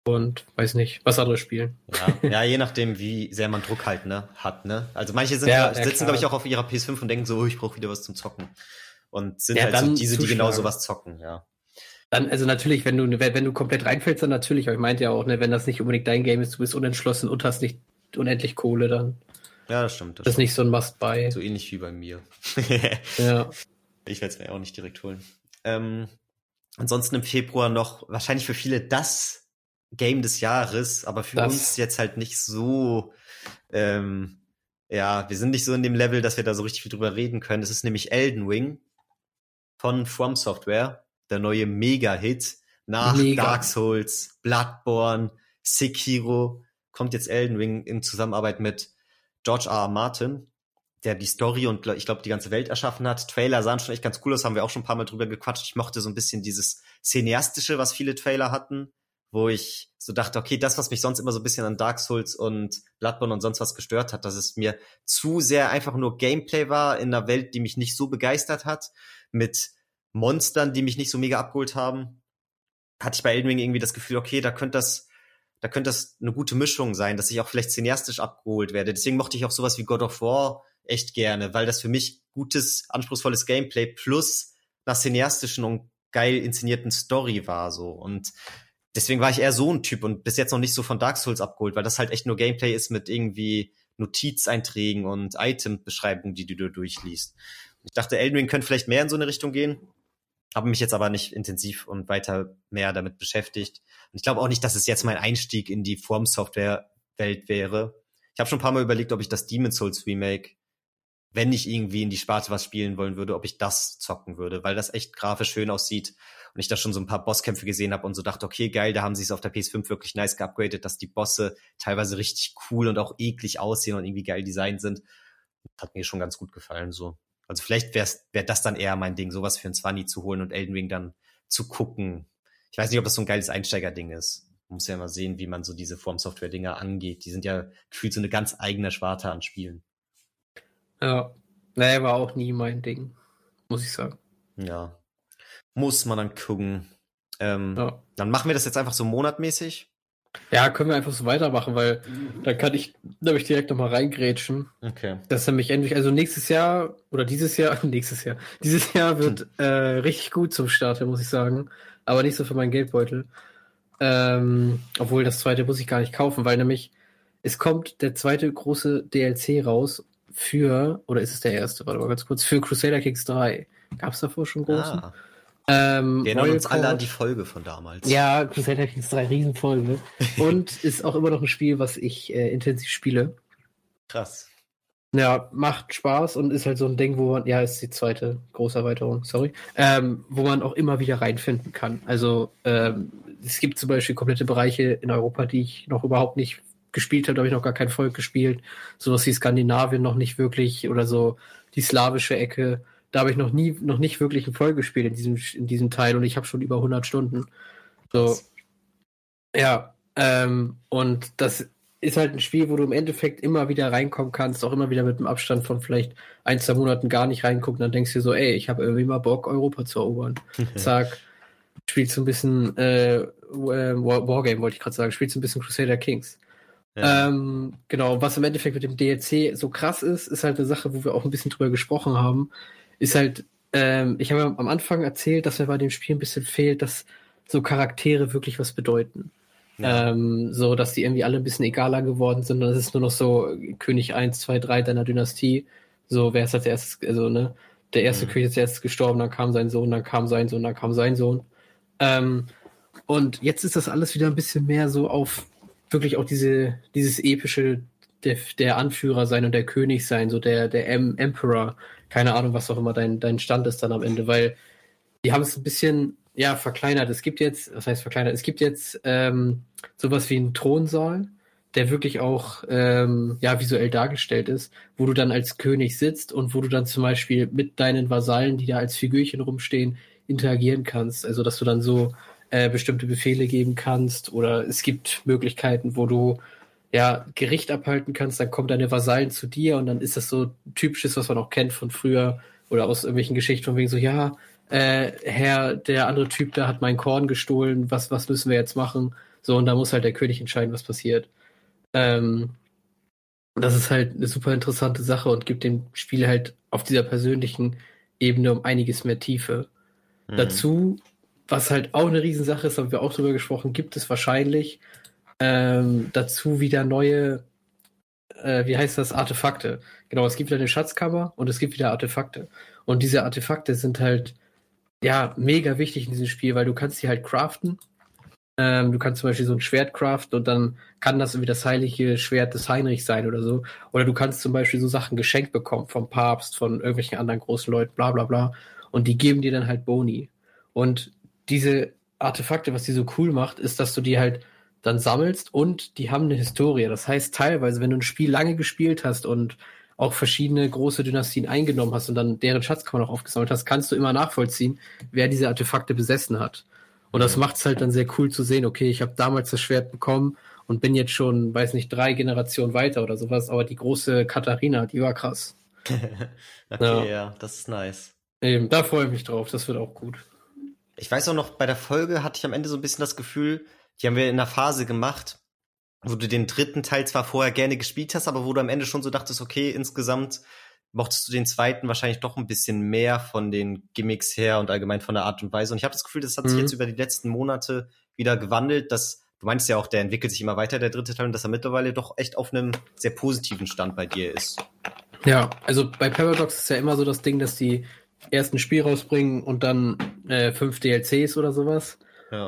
Speaker 2: Und weiß nicht, was andere spielen.
Speaker 1: Ja, ja je nachdem, wie sehr man Druck halt ne, hat. Ne? Also manche sind, ja, ja, sitzen, glaube ich, auch auf ihrer PS5 und denken so, oh, ich brauche wieder was zum Zocken. Und sind halt so diese, die genau sowas zocken, ja.
Speaker 2: Dann, also natürlich, wenn du, wenn du komplett reinfällst, dann natürlich, aber ich meinte ja auch, ne, wenn das nicht unbedingt dein Game ist, du bist unentschlossen und hast nicht unendlich Kohle, dann.
Speaker 1: Ja, das stimmt.
Speaker 2: Das, das ist nicht so ein Must-Buy.
Speaker 1: So ähnlich wie bei mir. (laughs)
Speaker 2: ja.
Speaker 1: Ich werde es mir auch nicht direkt holen. Ähm, ansonsten im Februar noch wahrscheinlich für viele das Game des Jahres, aber für das. uns jetzt halt nicht so. Ähm, ja, wir sind nicht so in dem Level, dass wir da so richtig viel drüber reden können. Es ist nämlich Elden Ring von From Software, der neue Mega-Hit nach Mega. Dark Souls, Bloodborne, Sekiro kommt jetzt Elden Ring in Zusammenarbeit mit George R. R. Martin, der die Story und ich glaube die ganze Welt erschaffen hat. Trailer sahen schon echt ganz cool aus, haben wir auch schon ein paar Mal drüber gequatscht. Ich mochte so ein bisschen dieses cineastische, was viele Trailer hatten, wo ich so dachte, okay, das, was mich sonst immer so ein bisschen an Dark Souls und Bloodborne und sonst was gestört hat, dass es mir zu sehr einfach nur Gameplay war in einer Welt, die mich nicht so begeistert hat, mit Monstern, die mich nicht so mega abgeholt haben, hatte ich bei Elden Ring irgendwie das Gefühl, okay, da könnte das da könnte das eine gute Mischung sein, dass ich auch vielleicht cineastisch abgeholt werde. Deswegen mochte ich auch sowas wie God of War echt gerne, weil das für mich gutes, anspruchsvolles Gameplay plus einer cineastischen und geil inszenierten Story war so. Und deswegen war ich eher so ein Typ und bis jetzt noch nicht so von Dark Souls abgeholt, weil das halt echt nur Gameplay ist mit irgendwie Notizeinträgen und Item-Beschreibungen, die du durchliest. Ich dachte, Elden Ring könnte vielleicht mehr in so eine Richtung gehen habe mich jetzt aber nicht intensiv und weiter mehr damit beschäftigt. Und ich glaube auch nicht, dass es jetzt mein Einstieg in die Form-Software-Welt wäre. Ich habe schon ein paar Mal überlegt, ob ich das Demon's Souls Remake, wenn ich irgendwie in die Sparte was spielen wollen würde, ob ich das zocken würde, weil das echt grafisch schön aussieht und ich da schon so ein paar Bosskämpfe gesehen habe und so dachte, okay, geil, da haben sie es auf der PS5 wirklich nice geupgradet, dass die Bosse teilweise richtig cool und auch eklig aussehen und irgendwie geil designt sind. Hat mir schon ganz gut gefallen so. Also vielleicht wäre wär das dann eher mein Ding, sowas für ein 20 zu holen und Elden Ring dann zu gucken. Ich weiß nicht, ob das so ein geiles Einsteigerding ist. Man muss ja mal sehen, wie man so diese Form-Software-Dinger angeht. Die sind ja gefühlt so eine ganz eigene Sparte an Spielen.
Speaker 2: Ja, naja, war auch nie mein Ding, muss ich sagen.
Speaker 1: Ja, muss man dann gucken. Ähm, ja. Dann machen wir das jetzt einfach so monatmäßig.
Speaker 2: Ja, können wir einfach so weitermachen, weil dann kann ich nämlich direkt nochmal reingrätschen.
Speaker 1: Okay.
Speaker 2: Das ist nämlich endlich, also nächstes Jahr oder dieses Jahr, (laughs) nächstes Jahr, dieses Jahr wird hm. äh, richtig gut zum Start, muss ich sagen. Aber nicht so für meinen Geldbeutel. Ähm, obwohl das zweite muss ich gar nicht kaufen, weil nämlich es kommt der zweite große DLC raus für, oder ist es der erste? Warte mal ganz kurz, für Crusader Kings 3. Gab es davor schon großen? Ah.
Speaker 1: Ähm, Wir erinnern uns alle an die Folge von damals.
Speaker 2: Ja, Crusader Kings 3, Riesenfolge. (laughs) Und ist auch immer noch ein Spiel, was ich äh, intensiv spiele.
Speaker 1: Krass.
Speaker 2: Ja, macht Spaß und ist halt so ein Ding, wo man, ja, ist die zweite Großerweiterung, sorry, ähm, wo man auch immer wieder reinfinden kann. Also ähm, es gibt zum Beispiel komplette Bereiche in Europa, die ich noch überhaupt nicht gespielt habe, da habe ich noch gar kein Volk gespielt. Sowas wie Skandinavien noch nicht wirklich oder so die slawische Ecke. Da habe ich noch nie, noch nicht wirklich ein Volk gespielt in diesem, in diesem Teil und ich habe schon über 100 Stunden. So. Ja, ähm, und das ist halt ein Spiel, wo du im Endeffekt immer wieder reinkommen kannst, auch immer wieder mit einem Abstand von vielleicht ein, zwei Monaten gar nicht reingucken, dann denkst du dir so, ey, ich habe irgendwie mal Bock, Europa zu erobern. (laughs) Zack, spielst du ein bisschen äh, äh Wargame, wollte ich gerade sagen, spielst du ein bisschen Crusader Kings. Ja. Ähm, genau, was im Endeffekt mit dem DLC so krass ist, ist halt eine Sache, wo wir auch ein bisschen drüber gesprochen haben, ist halt, ähm, ich habe am Anfang erzählt, dass mir bei dem Spiel ein bisschen fehlt, dass so Charaktere wirklich was bedeuten. Ja. Ähm, so, dass die irgendwie alle ein bisschen egaler geworden sind. Und es ist nur noch so König 1, 2, 3 deiner Dynastie. So, wer ist als erstes, also, ne? Der erste mhm. König ist jetzt gestorben, dann kam sein Sohn, dann kam sein Sohn, dann kam sein Sohn. Ähm, und jetzt ist das alles wieder ein bisschen mehr so auf wirklich auch diese, dieses epische, der, der Anführer sein und der König sein, so der, der M Emperor. Keine Ahnung, was auch immer dein, dein Stand ist dann am Ende, weil die haben es ein bisschen ja, verkleinert. Es gibt jetzt, was heißt verkleinert? Es gibt jetzt ähm, sowas wie einen Thronsaal, der wirklich auch ähm, ja visuell dargestellt ist, wo du dann als König sitzt und wo du dann zum Beispiel mit deinen Vasallen, die da als Figürchen rumstehen, interagieren kannst. Also dass du dann so äh, bestimmte Befehle geben kannst oder es gibt Möglichkeiten, wo du ja Gericht abhalten kannst, dann kommen deine Vasallen zu dir und dann ist das so typisches, was man auch kennt von früher oder aus irgendwelchen Geschichten von wegen so, ja, äh, Herr, der andere Typ da hat mein Korn gestohlen, was, was müssen wir jetzt machen? So, und da muss halt der König entscheiden, was passiert. Ähm, das ist halt eine super interessante Sache und gibt dem Spiel halt auf dieser persönlichen Ebene um einiges mehr Tiefe. Mhm. Dazu, was halt auch eine Riesensache ist, haben wir auch drüber gesprochen, gibt es wahrscheinlich ähm, dazu wieder neue, äh, wie heißt das, Artefakte. Genau, es gibt wieder eine Schatzkammer und es gibt wieder Artefakte. Und diese Artefakte sind halt ja, mega wichtig in diesem Spiel, weil du kannst die halt craften. Ähm, du kannst zum Beispiel so ein Schwert craften und dann kann das irgendwie das heilige Schwert des Heinrichs sein oder so. Oder du kannst zum Beispiel so Sachen geschenkt bekommen vom Papst, von irgendwelchen anderen großen Leuten, bla bla bla. Und die geben dir dann halt Boni. Und diese Artefakte, was die so cool macht, ist, dass du die halt dann sammelst und die haben eine Historie. Das heißt, teilweise, wenn du ein Spiel lange gespielt hast und auch verschiedene große Dynastien eingenommen hast und dann deren Schatzkammer noch aufgesammelt hast, kannst du immer nachvollziehen, wer diese Artefakte besessen hat. Und das macht es halt dann sehr cool zu sehen, okay, ich habe damals das Schwert bekommen und bin jetzt schon, weiß nicht, drei Generationen weiter oder sowas, aber die große Katharina, die war krass. (laughs)
Speaker 1: okay, ja. ja, das ist nice.
Speaker 2: Eben, da freue ich mich drauf, das wird auch gut.
Speaker 1: Ich weiß auch noch, bei der Folge hatte ich am Ende so ein bisschen das Gefühl, die haben wir in einer Phase gemacht, wo du den dritten Teil zwar vorher gerne gespielt hast, aber wo du am Ende schon so dachtest, okay, insgesamt mochtest du den zweiten wahrscheinlich doch ein bisschen mehr von den Gimmicks her und allgemein von der Art und Weise. Und ich habe das Gefühl, das hat mhm. sich jetzt über die letzten Monate wieder gewandelt, dass du meinst ja auch, der entwickelt sich immer weiter, der dritte Teil, und dass er mittlerweile doch echt auf einem sehr positiven Stand bei dir ist.
Speaker 2: Ja, also bei Paradox ist ja immer so das Ding, dass die ersten Spiel rausbringen und dann äh, fünf DLCs oder sowas.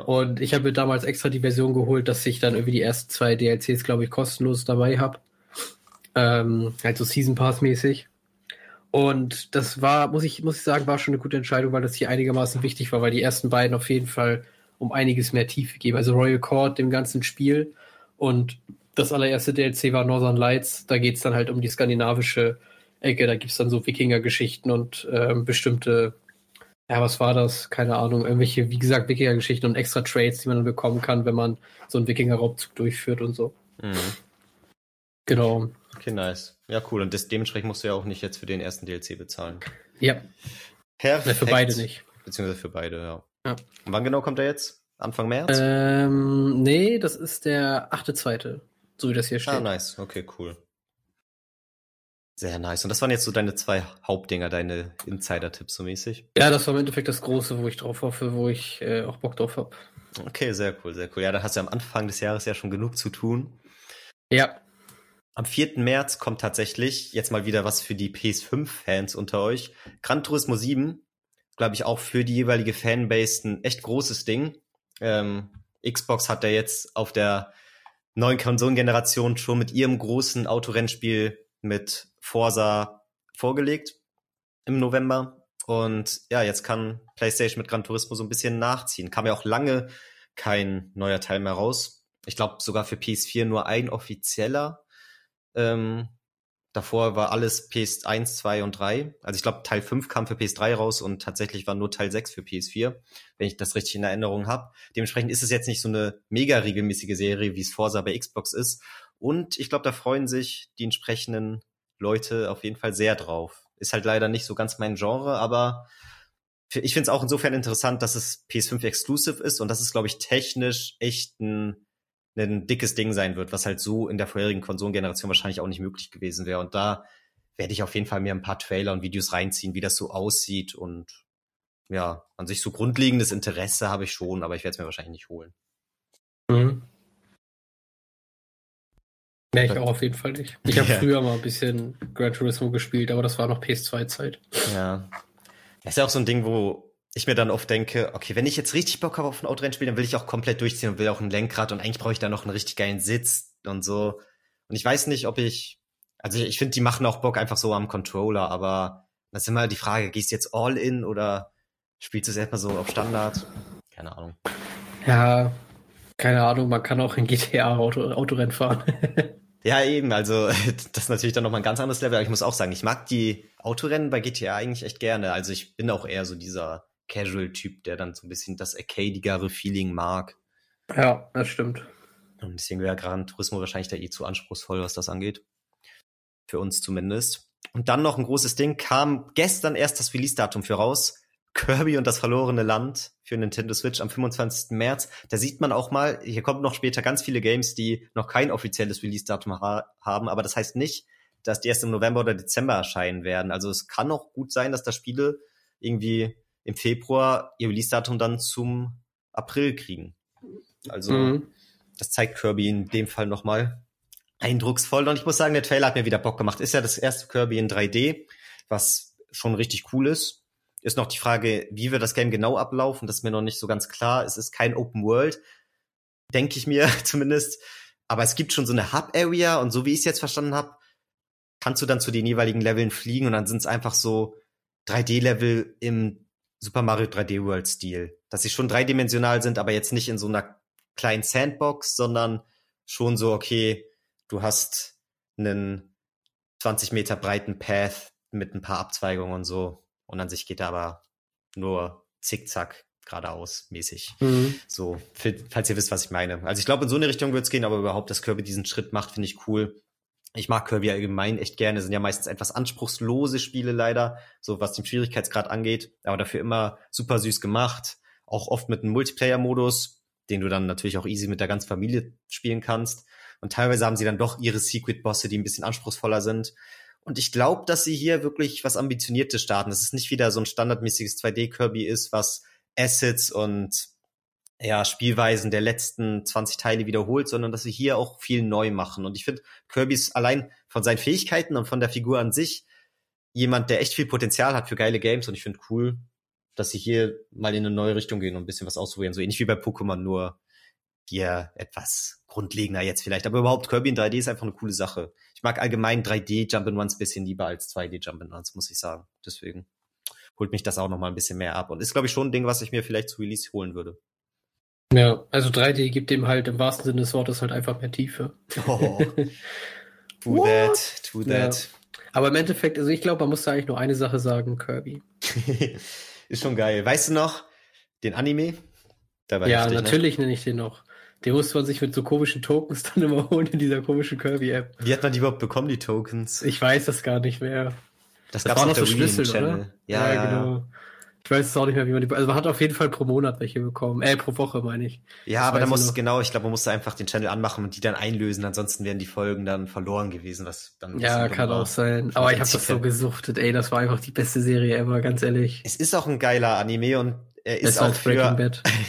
Speaker 2: Und ich habe mir damals extra die Version geholt, dass ich dann irgendwie die ersten zwei DLCs, glaube ich, kostenlos dabei habe. Ähm, halt so Season Pass mäßig. Und das war, muss ich, muss ich sagen, war schon eine gute Entscheidung, weil das hier einigermaßen wichtig war, weil die ersten beiden auf jeden Fall um einiges mehr Tiefe geben. Also Royal Court, dem ganzen Spiel. Und das allererste DLC war Northern Lights. Da geht's dann halt um die skandinavische Ecke. Da gibt's dann so Wikinger-Geschichten und ähm, bestimmte ja, was war das? Keine Ahnung. Irgendwelche, wie gesagt, Wikinger-Geschichten und extra Trades, die man dann bekommen kann, wenn man so einen Wikinger-Raubzug durchführt und so. Mhm. Genau.
Speaker 1: Okay, nice. Ja, cool. Und das, dementsprechend musst du ja auch nicht jetzt für den ersten DLC bezahlen.
Speaker 2: Ja. Perfekt. Ja, für beide nicht.
Speaker 1: Beziehungsweise für beide, ja. ja. Und wann genau kommt er jetzt? Anfang März?
Speaker 2: Ähm, nee, das ist der 8.2., so wie das hier ah, steht. Ah,
Speaker 1: nice. Okay, cool. Sehr nice. Und das waren jetzt so deine zwei Hauptdinger, deine Insider-Tipps so mäßig?
Speaker 2: Ja, das war im Endeffekt das Große, wo ich drauf hoffe, wo ich äh, auch Bock drauf habe.
Speaker 1: Okay, sehr cool, sehr cool. Ja, da hast du am Anfang des Jahres ja schon genug zu tun.
Speaker 2: Ja.
Speaker 1: Am 4. März kommt tatsächlich jetzt mal wieder was für die PS5-Fans unter euch. Gran Turismo 7, glaube ich, auch für die jeweilige Fanbase ein echt großes Ding. Ähm, Xbox hat ja jetzt auf der neuen Konsolengeneration schon mit ihrem großen Autorennspiel mit Forsa vorgelegt im November. Und ja, jetzt kann PlayStation mit Gran Turismo so ein bisschen nachziehen. Kam ja auch lange kein neuer Teil mehr raus. Ich glaube sogar für PS4 nur ein offizieller. Ähm, davor war alles PS1, 2 und 3. Also ich glaube, Teil 5 kam für PS3 raus und tatsächlich war nur Teil 6 für PS4, wenn ich das richtig in Erinnerung habe. Dementsprechend ist es jetzt nicht so eine mega regelmäßige Serie, wie es Forsa bei Xbox ist. Und ich glaube, da freuen sich die entsprechenden Leute auf jeden Fall sehr drauf. Ist halt leider nicht so ganz mein Genre, aber ich finde es auch insofern interessant, dass es PS5 Exclusive ist und dass es, glaube ich, technisch echt ein, ein dickes Ding sein wird, was halt so in der vorherigen Konsolengeneration wahrscheinlich auch nicht möglich gewesen wäre. Und da werde ich auf jeden Fall mir ein paar Trailer und Videos reinziehen, wie das so aussieht. Und ja, an sich so grundlegendes Interesse habe ich schon, aber ich werde es mir wahrscheinlich nicht holen. Mhm.
Speaker 2: Nee, ich auch auf jeden Fall nicht. Ich habe ja. früher mal ein bisschen Gran Turismo gespielt, aber das war noch PS2-Zeit.
Speaker 1: Ja. Das ist ja auch so ein Ding, wo ich mir dann oft denke, okay, wenn ich jetzt richtig Bock habe auf ein Autorennspiel, dann will ich auch komplett durchziehen und will auch ein Lenkrad und eigentlich brauche ich da noch einen richtig geilen Sitz und so. Und ich weiß nicht, ob ich, also ich, ich finde, die machen auch Bock einfach so am Controller, aber das ist immer die Frage, gehst du jetzt all in oder spielst du es erstmal so auf Standard? Keine Ahnung.
Speaker 2: Ja, keine Ahnung, man kann auch in GTA Auto, Autorennen fahren. (laughs)
Speaker 1: Ja, eben, also (laughs) das ist natürlich dann nochmal ein ganz anderes Level, aber ich muss auch sagen, ich mag die Autorennen bei GTA eigentlich echt gerne. Also ich bin auch eher so dieser Casual-Typ, der dann so ein bisschen das arcadigere Feeling mag.
Speaker 2: Ja, das stimmt.
Speaker 1: Und deswegen wäre Gran Turismo wahrscheinlich da eh zu anspruchsvoll, was das angeht. Für uns zumindest. Und dann noch ein großes Ding, kam gestern erst das Release-Datum für raus. Kirby und das verlorene Land für Nintendo Switch am 25. März. Da sieht man auch mal, hier kommen noch später ganz viele Games, die noch kein offizielles Release-Datum ha haben, aber das heißt nicht, dass die erst im November oder Dezember erscheinen werden. Also es kann auch gut sein, dass da Spiele irgendwie im Februar ihr Release-Datum dann zum April kriegen. Also mhm. das zeigt Kirby in dem Fall nochmal eindrucksvoll. Und ich muss sagen, der Trailer hat mir wieder Bock gemacht. Ist ja das erste Kirby in 3D, was schon richtig cool ist ist noch die Frage, wie wird das Game genau ablaufen. Das ist mir noch nicht so ganz klar. Es ist kein Open World, denke ich mir (laughs) zumindest. Aber es gibt schon so eine Hub-Area und so wie ich es jetzt verstanden habe, kannst du dann zu den jeweiligen Leveln fliegen und dann sind es einfach so 3D-Level im Super Mario 3D World-Stil. Dass sie schon dreidimensional sind, aber jetzt nicht in so einer kleinen Sandbox, sondern schon so, okay, du hast einen 20 Meter breiten Path mit ein paar Abzweigungen und so. Und an sich geht er aber nur zickzack geradeaus mäßig. Mhm. So, falls ihr wisst, was ich meine. Also ich glaube, in so eine Richtung wird es gehen, aber überhaupt, dass Kirby diesen Schritt macht, finde ich cool. Ich mag Kirby allgemein echt gerne. sind ja meistens etwas anspruchslose Spiele leider, so was den Schwierigkeitsgrad angeht, aber dafür immer super süß gemacht. Auch oft mit einem Multiplayer-Modus, den du dann natürlich auch easy mit der ganzen Familie spielen kannst. Und teilweise haben sie dann doch ihre Secret-Bosse, die ein bisschen anspruchsvoller sind. Und ich glaube, dass sie hier wirklich was Ambitioniertes starten. Dass es nicht wieder so ein standardmäßiges 2D-Kirby ist, was Assets und ja, Spielweisen der letzten 20 Teile wiederholt, sondern dass sie hier auch viel neu machen. Und ich finde, Kirby ist allein von seinen Fähigkeiten und von der Figur an sich jemand, der echt viel Potenzial hat für geile Games. Und ich finde cool, dass sie hier mal in eine neue Richtung gehen und ein bisschen was ausprobieren. So ähnlich wie bei Pokémon, nur hier etwas grundlegender jetzt vielleicht. Aber überhaupt Kirby in 3D ist einfach eine coole Sache ich mag allgemein 3D Jump'n'Runs bisschen lieber als 2D Jump'n'Runs, muss ich sagen. Deswegen holt mich das auch noch mal ein bisschen mehr ab und ist glaube ich schon ein Ding, was ich mir vielleicht zu Release holen würde.
Speaker 2: Ja, also 3D gibt dem halt im wahrsten Sinne des Wortes halt einfach mehr Tiefe. Oh.
Speaker 1: do (laughs) that, do that.
Speaker 2: Ja. Aber im Endeffekt, also ich glaube, man muss da eigentlich nur eine Sache sagen, Kirby. (laughs)
Speaker 1: ist schon geil. Weißt du noch den Anime?
Speaker 2: ja, richtig, ne? natürlich ne? nenne ich den noch. Den musste man sich mit so komischen Tokens (laughs) dann immer holen in dieser komischen Kirby-App.
Speaker 1: Wie hat man die überhaupt bekommen, die Tokens?
Speaker 2: Ich weiß das gar nicht mehr.
Speaker 1: Das, das gab noch so Schlüssel, oder?
Speaker 2: Ja, ja, genau. Ich weiß es auch nicht mehr, wie man die. Also man hat auf jeden Fall pro Monat welche bekommen. Äh, pro Woche meine ich.
Speaker 1: Ja, das aber da muss genau, ich glaube, man musste einfach den Channel anmachen und die dann einlösen, ansonsten wären die Folgen dann verloren gewesen, was dann.
Speaker 2: Ja, kann auch sein. Aber ich habe das so gesuchtet, ey, das war einfach die beste Serie ever, ganz ehrlich.
Speaker 1: Es ist auch ein geiler Anime und er ist auch für,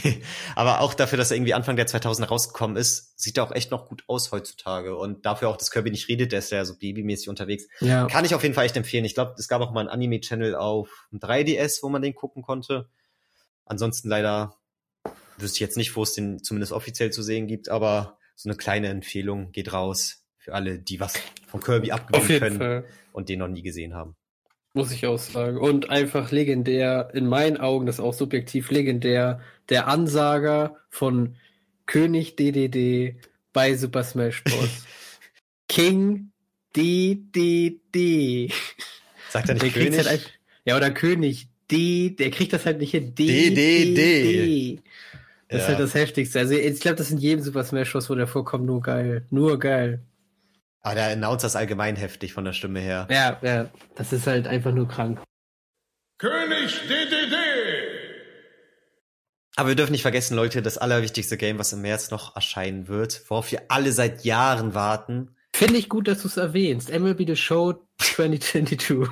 Speaker 1: (laughs) aber auch dafür, dass er irgendwie Anfang der 2000 rausgekommen ist, sieht er auch echt noch gut aus heutzutage. Und dafür auch, dass Kirby nicht redet, der ist ja so babymäßig unterwegs. Ja. Kann ich auf jeden Fall echt empfehlen. Ich glaube, es gab auch mal einen Anime-Channel auf 3DS, wo man den gucken konnte. Ansonsten leider wüsste ich jetzt nicht, wo es den zumindest offiziell zu sehen gibt, aber so eine kleine Empfehlung geht raus für alle, die was von Kirby abgewinnen können Fall. und den noch nie gesehen haben.
Speaker 2: Muss ich auch sagen. Und einfach legendär, in meinen Augen, das ist auch subjektiv legendär, der Ansager von König DDD bei Super Smash Bros. (laughs) King DDD.
Speaker 1: Sagt er nicht der König? Halt,
Speaker 2: ja, oder König D, der kriegt das halt nicht hin.
Speaker 1: DDD.
Speaker 2: Das ja. ist halt das Heftigste. Also ich glaube, das in jedem Super Smash Bros. wo der vorkommt, nur geil. Nur geil.
Speaker 1: Aber der Announcer ist allgemein heftig von der Stimme her.
Speaker 2: Ja, ja, das ist halt einfach nur krank.
Speaker 3: König DDD!
Speaker 1: Aber wir dürfen nicht vergessen, Leute, das allerwichtigste Game, was im März noch erscheinen wird, worauf wir alle seit Jahren warten.
Speaker 2: Finde ich gut, dass du es erwähnst. MLB The Show (laughs) 2022.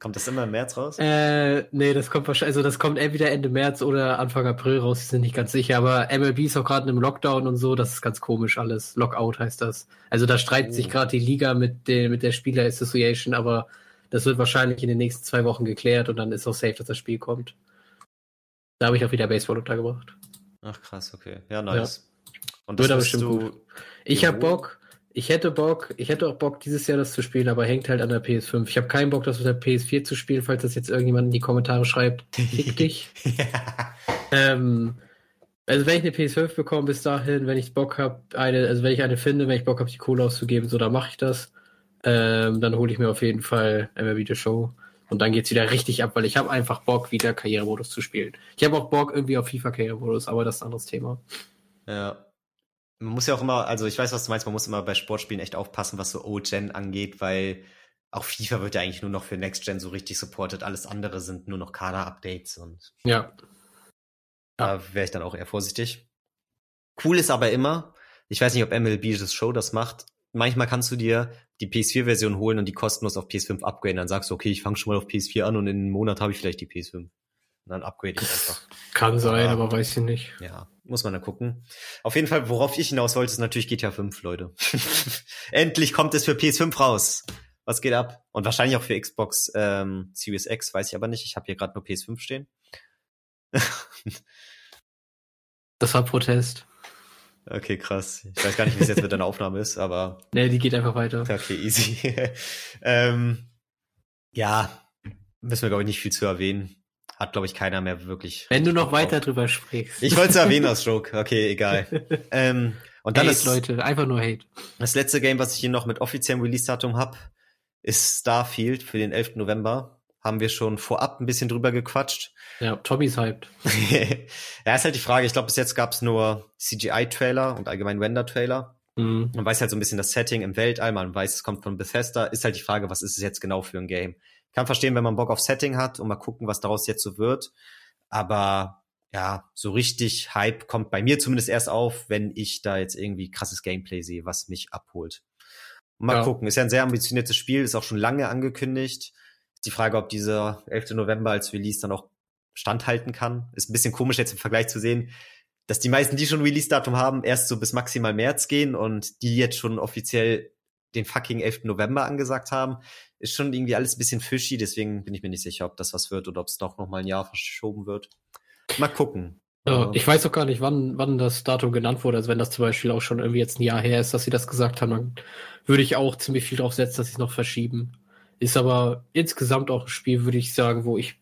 Speaker 1: Kommt das immer im März raus?
Speaker 2: Äh, nee, das kommt wahrscheinlich, also das kommt entweder Ende März oder Anfang April raus, ich bin nicht ganz sicher, aber MLB ist auch gerade im Lockdown und so, das ist ganz komisch alles. Lockout heißt das. Also da streitet oh. sich gerade die Liga mit, den, mit der Spieler Association, aber das wird wahrscheinlich in den nächsten zwei Wochen geklärt und dann ist auch safe, dass das Spiel kommt. Da habe ich auch wieder Baseball untergebracht.
Speaker 1: Ach krass, okay. Ja, nice.
Speaker 2: Ja. Und das wird bestimmt gut. Ich habe Bock, ich hätte Bock, ich hätte auch Bock, dieses Jahr das zu spielen, aber hängt halt an der PS5. Ich habe keinen Bock, das auf der PS4 zu spielen, falls das jetzt irgendjemand in die Kommentare schreibt. Fick dich. ja. (laughs) ähm, also wenn ich eine PS5 bekomme bis dahin, wenn ich Bock habe, eine, also wenn ich eine finde, wenn ich Bock habe, die Kohle auszugeben, so dann mache ich das. Ähm, dann hole ich mir auf jeden Fall MLB The Show. Und dann geht's wieder richtig ab, weil ich habe einfach Bock, wieder Karrieremodus zu spielen. Ich habe auch Bock irgendwie auf FIFA Karrieremodus, aber das ist ein anderes Thema.
Speaker 1: Ja man muss ja auch immer, also ich weiß, was du meinst, man muss immer bei Sportspielen echt aufpassen, was so Old-Gen angeht, weil auch FIFA wird ja eigentlich nur noch für Next-Gen so richtig supported. Alles andere sind nur noch Kader-Updates und.
Speaker 2: Ja.
Speaker 1: Da wäre ich dann auch eher vorsichtig. Cool ist aber immer, ich weiß nicht, ob MLB das Show das macht. Manchmal kannst du dir die PS4-Version holen und die kostenlos auf PS5 upgraden. Dann sagst du, okay, ich fange schon mal auf PS4 an und in einem Monat habe ich vielleicht die PS5 dann upgrade ich einfach.
Speaker 2: Kann sein, aber, aber weiß ich nicht.
Speaker 1: Ja, muss man dann gucken. Auf jeden Fall, worauf ich hinaus wollte, ist natürlich GTA 5, Leute. (laughs) Endlich kommt es für PS5 raus. Was geht ab? Und wahrscheinlich auch für Xbox ähm, Series X, weiß ich aber nicht. Ich habe hier gerade nur PS5 stehen. (laughs)
Speaker 2: das war Protest.
Speaker 1: Okay, krass. Ich weiß gar nicht, wie es jetzt mit deiner Aufnahme ist, aber. (laughs)
Speaker 2: Nee, die geht einfach weiter.
Speaker 1: Okay, easy. ähm, ja, müssen wir, glaube ich, nicht viel zu erwähnen hat, glaube ich, keiner mehr wirklich.
Speaker 2: Wenn du noch weiter drüber sprichst.
Speaker 1: Ich wollte es erwähnen (laughs) aus Joke. Okay, egal. (laughs) ähm, und dann
Speaker 2: Hate, ist Leute, einfach nur Hate.
Speaker 1: Das letzte Game, was ich hier noch mit offiziellem Release-Datum hab, ist Starfield für den 11. November. Haben wir schon vorab ein bisschen drüber gequatscht.
Speaker 2: Ja, Tommy's hyped. (laughs)
Speaker 1: ja, ist halt die Frage. Ich glaube, bis jetzt gab's nur CGI-Trailer und allgemein Render-Trailer. Mhm. Man weiß halt so ein bisschen das Setting im Weltall, man weiß, es kommt von Bethesda. Ist halt die Frage, was ist es jetzt genau für ein Game? Kann verstehen, wenn man Bock auf Setting hat und mal gucken, was daraus jetzt so wird. Aber ja, so richtig Hype kommt bei mir zumindest erst auf, wenn ich da jetzt irgendwie krasses Gameplay sehe, was mich abholt. Mal ja. gucken. Ist ja ein sehr ambitioniertes Spiel, ist auch schon lange angekündigt. Ist die Frage, ob dieser 11. November als Release dann auch standhalten kann. Ist ein bisschen komisch jetzt im Vergleich zu sehen, dass die meisten, die schon Release-Datum haben, erst so bis maximal März gehen und die jetzt schon offiziell den fucking 11. November angesagt haben, ist schon irgendwie alles ein bisschen fishy, deswegen bin ich mir nicht sicher, ob das was wird oder ob es doch noch mal ein Jahr verschoben wird. Mal gucken.
Speaker 2: Ja, ich weiß auch gar nicht, wann, wann das Datum genannt wurde. Also wenn das zum Beispiel auch schon irgendwie jetzt ein Jahr her ist, dass sie das gesagt haben, dann würde ich auch ziemlich viel drauf setzen, dass sie es noch verschieben. Ist aber insgesamt auch ein Spiel, würde ich sagen, wo ich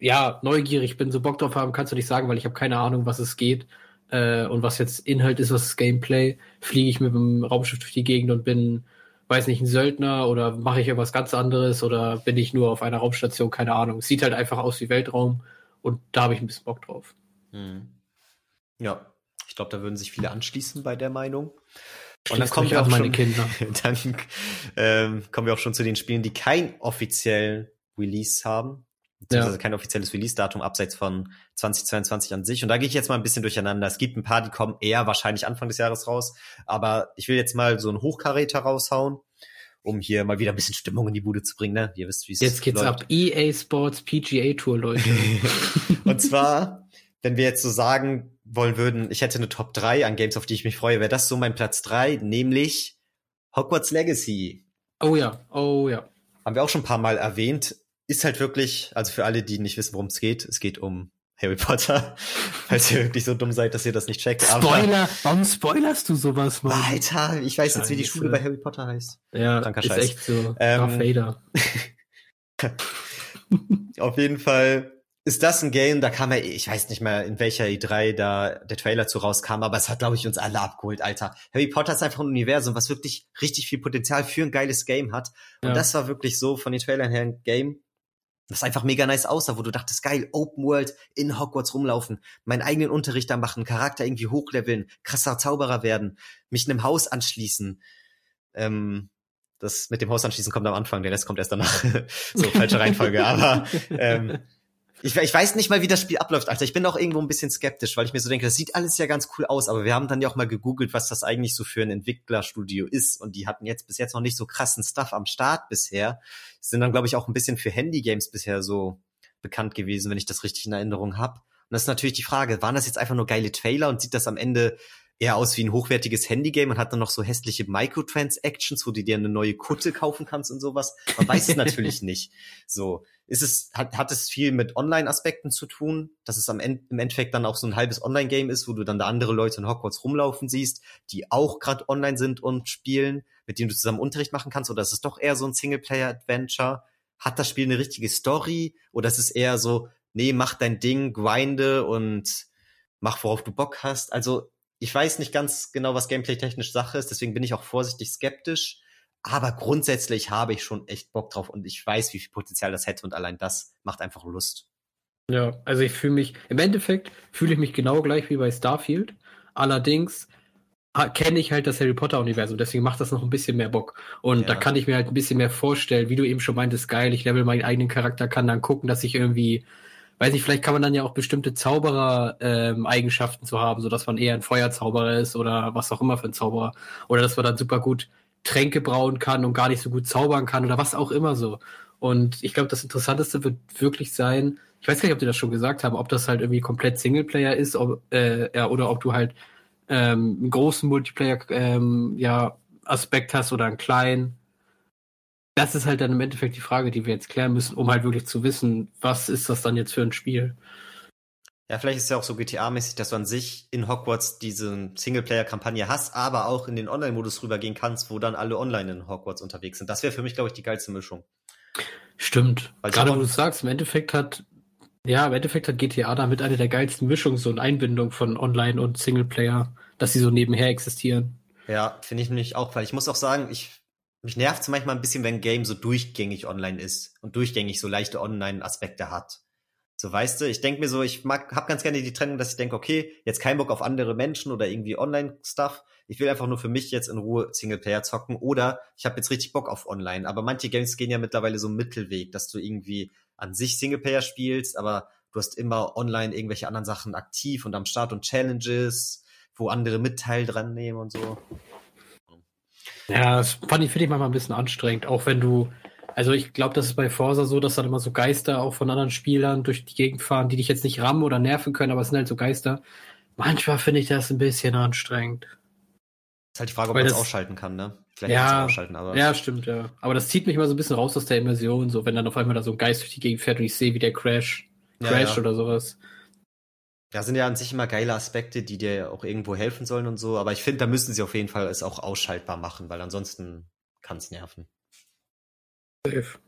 Speaker 2: ja neugierig bin, so Bock drauf haben, kannst du nicht sagen, weil ich habe keine Ahnung, was es geht äh, und was jetzt Inhalt ist, was ist Gameplay. Fliege ich mit dem Raumschiff durch die Gegend und bin weiß nicht, ein Söldner oder mache ich irgendwas ganz anderes oder bin ich nur auf einer Raumstation, keine Ahnung. sieht halt einfach aus wie Weltraum und da habe ich ein bisschen Bock drauf. Hm.
Speaker 1: Ja, ich glaube, da würden sich viele anschließen bei der Meinung.
Speaker 2: Und dann kommen wir auch meine schon, Kinder. (laughs)
Speaker 1: dann ähm, kommen wir auch schon zu den Spielen, die kein offiziellen Release haben. Beziehungsweise ja. kein offizielles Release-Datum abseits von 2022 an sich. Und da gehe ich jetzt mal ein bisschen durcheinander. Es gibt ein paar, die kommen eher wahrscheinlich Anfang des Jahres raus. Aber ich will jetzt mal so einen Hochkaräter raushauen, um hier mal wieder ein bisschen Stimmung in die Bude zu bringen. Ne? Ihr wisst, wie es
Speaker 2: Jetzt geht's läuft. ab. EA Sports PGA Tour, Leute. (laughs)
Speaker 1: Und zwar, wenn wir jetzt so sagen wollen würden, ich hätte eine Top 3 an Games, auf die ich mich freue, wäre das so mein Platz 3, nämlich Hogwarts Legacy.
Speaker 2: Oh ja, oh ja.
Speaker 1: Haben wir auch schon ein paar Mal erwähnt ist halt wirklich, also für alle, die nicht wissen, worum es geht, es geht um Harry Potter, (laughs) falls ihr wirklich so dumm seid, dass ihr das nicht checkt.
Speaker 2: Spoiler, warum spoilerst du sowas,
Speaker 1: Mann? Alter, ich weiß jetzt, wie die Schule bei Harry Potter heißt.
Speaker 2: Ja, Kranker ist Scheiß. echt so. Ähm, (laughs)
Speaker 1: auf jeden Fall ist das ein Game, da kam ja, ich weiß nicht mehr, in welcher E3 da der Trailer zu rauskam, aber es hat, glaube ich, uns alle abgeholt, Alter. Harry Potter ist einfach ein Universum, was wirklich richtig viel Potenzial für ein geiles Game hat. Und ja. das war wirklich so von den Trailern her ein Game, das einfach mega nice aussah, wo du dachtest, geil, Open World in Hogwarts rumlaufen, meinen eigenen Unterricht da machen, Charakter irgendwie hochleveln, krasser Zauberer werden, mich einem Haus anschließen. Ähm, das mit dem Haus anschließen kommt am Anfang, der Rest kommt erst danach. (laughs) so, falsche Reihenfolge. Aber ähm, ich, ich weiß nicht mal, wie das Spiel abläuft, Alter. Ich bin auch irgendwo ein bisschen skeptisch, weil ich mir so denke, das sieht alles ja ganz cool aus, aber wir haben dann ja auch mal gegoogelt, was das eigentlich so für ein Entwicklerstudio ist. Und die hatten jetzt bis jetzt noch nicht so krassen Stuff am Start bisher. Sind dann, glaube ich, auch ein bisschen für Handy-Games bisher so bekannt gewesen, wenn ich das richtig in Erinnerung habe. Und das ist natürlich die Frage, waren das jetzt einfach nur geile Trailer und sieht das am Ende eher aus wie ein hochwertiges Handygame und hat dann noch so hässliche Microtransactions, wo du dir eine neue Kutte kaufen kannst und sowas. Man weiß es (laughs) natürlich nicht. So, ist es, hat, hat es viel mit Online-Aspekten zu tun, dass es am Ende, im Endeffekt dann auch so ein halbes Online-Game ist, wo du dann da andere Leute in Hogwarts rumlaufen siehst, die auch gerade online sind und spielen, mit denen du zusammen Unterricht machen kannst, oder ist es doch eher so ein Singleplayer-Adventure? Hat das Spiel eine richtige Story? Oder ist es eher so, nee, mach dein Ding, grinde und mach, worauf du Bock hast? Also, ich weiß nicht ganz genau, was gameplay-technisch Sache ist, deswegen bin ich auch vorsichtig skeptisch. Aber grundsätzlich habe ich schon echt Bock drauf und ich weiß, wie viel Potenzial das hätte und allein das macht einfach Lust.
Speaker 2: Ja, also ich fühle mich, im Endeffekt fühle ich mich genau gleich wie bei Starfield. Allerdings kenne ich halt das Harry Potter Universum, deswegen macht das noch ein bisschen mehr Bock. Und ja. da kann ich mir halt ein bisschen mehr vorstellen, wie du eben schon meintest, geil, ich level meinen eigenen Charakter, kann dann gucken, dass ich irgendwie weiß nicht, vielleicht kann man dann ja auch bestimmte Zauberer-Eigenschaften ähm, zu haben, so dass man eher ein Feuerzauberer ist oder was auch immer für ein Zauberer. Oder dass man dann super gut Tränke brauen kann und gar nicht so gut zaubern kann oder was auch immer so. Und ich glaube, das Interessanteste wird wirklich sein, ich weiß gar nicht, ob die das schon gesagt haben, ob das halt irgendwie komplett Singleplayer ist ob, äh, ja, oder ob du halt ähm, einen großen Multiplayer ähm, ja, Aspekt hast oder einen kleinen das ist halt dann im Endeffekt die Frage, die wir jetzt klären müssen, um halt wirklich zu wissen, was ist das dann jetzt für ein Spiel.
Speaker 1: Ja, vielleicht ist es ja auch so GTA-mäßig, dass du an sich in Hogwarts diese Singleplayer-Kampagne hast, aber auch in den Online-Modus rübergehen kannst, wo dann alle online in Hogwarts unterwegs sind. Das wäre für mich, glaube ich, die geilste Mischung.
Speaker 2: Stimmt. Weil Gerade wo du sagst, im Endeffekt hat, ja, im Endeffekt hat GTA damit eine der geilsten Mischungen, so eine Einbindung von Online und Singleplayer, dass sie so nebenher existieren.
Speaker 1: Ja, finde ich nämlich auch, weil ich muss auch sagen, ich mich nervt es manchmal ein bisschen, wenn ein Game so durchgängig online ist und durchgängig so leichte Online-Aspekte hat. So, weißt du, ich denke mir so, ich mag, hab ganz gerne die Trennung, dass ich denke, okay, jetzt kein Bock auf andere Menschen oder irgendwie Online-Stuff. Ich will einfach nur für mich jetzt in Ruhe Singleplayer zocken oder ich habe jetzt richtig Bock auf Online. Aber manche Games gehen ja mittlerweile so einen Mittelweg, dass du irgendwie an sich Singleplayer spielst, aber du hast immer online irgendwelche anderen Sachen aktiv und am Start und Challenges, wo andere mit Teil dran nehmen und so.
Speaker 2: Ja, das fand ich, finde ich manchmal ein bisschen anstrengend, auch wenn du, also ich glaube, das ist bei Forsa so, dass dann immer so Geister auch von anderen Spielern durch die Gegend fahren, die dich jetzt nicht rammen oder nerven können, aber es sind halt so Geister. Manchmal finde ich das ein bisschen anstrengend.
Speaker 1: Ist halt die Frage, ob man es ausschalten kann, ne?
Speaker 2: Vielleicht ja, ausschalten, aber. Ja, stimmt, ja. Aber das zieht mich mal so ein bisschen raus aus der Immersion, so wenn dann auf einmal da so ein Geist durch die Gegend fährt und ich sehe, wie der Crash, Crash ja, ja. oder sowas.
Speaker 1: Ja, sind ja an sich immer geile Aspekte, die dir auch irgendwo helfen sollen und so, aber ich finde, da müssen sie auf jeden Fall es auch ausschaltbar machen, weil ansonsten kann es nerven. Safe.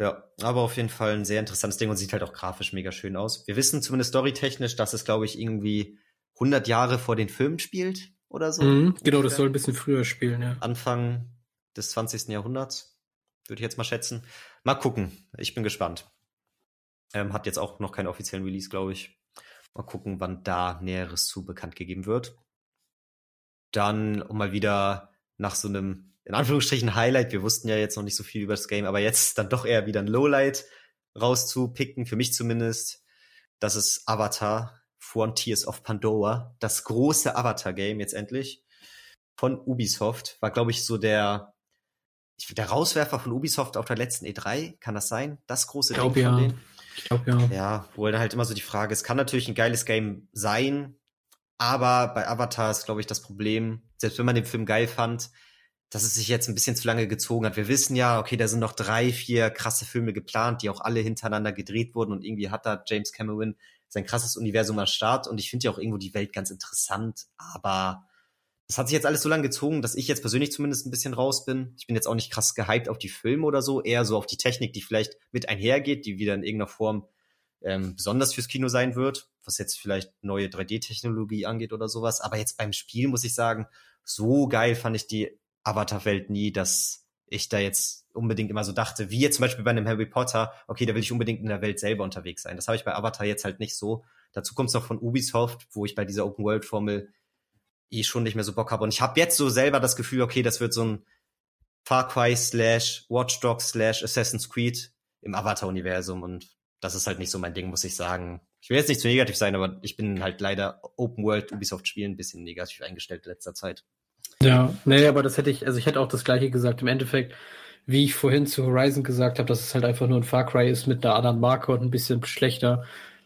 Speaker 1: Ja, aber auf jeden Fall ein sehr interessantes Ding und sieht halt auch grafisch mega schön aus. Wir wissen zumindest storytechnisch, dass es, glaube ich, irgendwie 100 Jahre vor den Filmen spielt oder so.
Speaker 2: Mhm, genau, das soll ein bisschen früher spielen, ja.
Speaker 1: Anfang des 20. Jahrhunderts, würde ich jetzt mal schätzen. Mal gucken, ich bin gespannt. Ähm, hat jetzt auch noch keinen offiziellen Release, glaube ich. Mal gucken, wann da Näheres zu bekannt gegeben wird. Dann, um mal wieder nach so einem, in Anführungsstrichen, Highlight, wir wussten ja jetzt noch nicht so viel über das Game, aber jetzt (laughs) dann doch eher wieder ein Lowlight. rauszupicken, für mich zumindest. Das ist Avatar, Frontiers of Pandora, das große Avatar-Game jetzt endlich von Ubisoft. War, glaube ich, so der, der Rauswerfer von Ubisoft auf der letzten E3. Kann das sein? Das große
Speaker 2: glaub,
Speaker 1: Ding
Speaker 2: ja.
Speaker 1: von denen?
Speaker 2: Ich ja.
Speaker 1: Ja, wo dann halt immer so die Frage, es kann natürlich ein geiles Game sein, aber bei Avatar ist, glaube ich, das Problem, selbst wenn man den Film geil fand, dass es sich jetzt ein bisschen zu lange gezogen hat. Wir wissen ja, okay, da sind noch drei, vier krasse Filme geplant, die auch alle hintereinander gedreht wurden und irgendwie hat da James Cameron sein krasses Universum am Start und ich finde ja auch irgendwo die Welt ganz interessant, aber das hat sich jetzt alles so lange gezogen, dass ich jetzt persönlich zumindest ein bisschen raus bin. Ich bin jetzt auch nicht krass gehypt auf die Filme oder so, eher so auf die Technik, die vielleicht mit einhergeht, die wieder in irgendeiner Form ähm, besonders fürs Kino sein wird, was jetzt vielleicht neue 3D-Technologie angeht oder sowas. Aber jetzt beim Spiel muss ich sagen, so geil fand ich die Avatar-Welt nie, dass ich da jetzt unbedingt immer so dachte, wie jetzt zum Beispiel bei einem Harry Potter, okay, da will ich unbedingt in der Welt selber unterwegs sein. Das habe ich bei Avatar jetzt halt nicht so. Dazu kommt es noch von Ubisoft, wo ich bei dieser Open-World-Formel eh schon nicht mehr so Bock habe. Und ich habe jetzt so selber das Gefühl, okay, das wird so ein Far Cry slash Watch Dogs slash Assassin's Creed im Avatar-Universum und das ist halt nicht so mein Ding, muss ich sagen. Ich will jetzt nicht zu negativ sein, aber ich bin halt leider Open World Ubisoft Spielen ein bisschen negativ eingestellt in letzter Zeit.
Speaker 2: Ja, nee, aber das hätte ich, also ich hätte auch das gleiche gesagt. Im Endeffekt, wie ich vorhin zu Horizon gesagt habe, dass es halt einfach nur ein Far Cry ist mit einer anderen Marke und ein bisschen schlechter,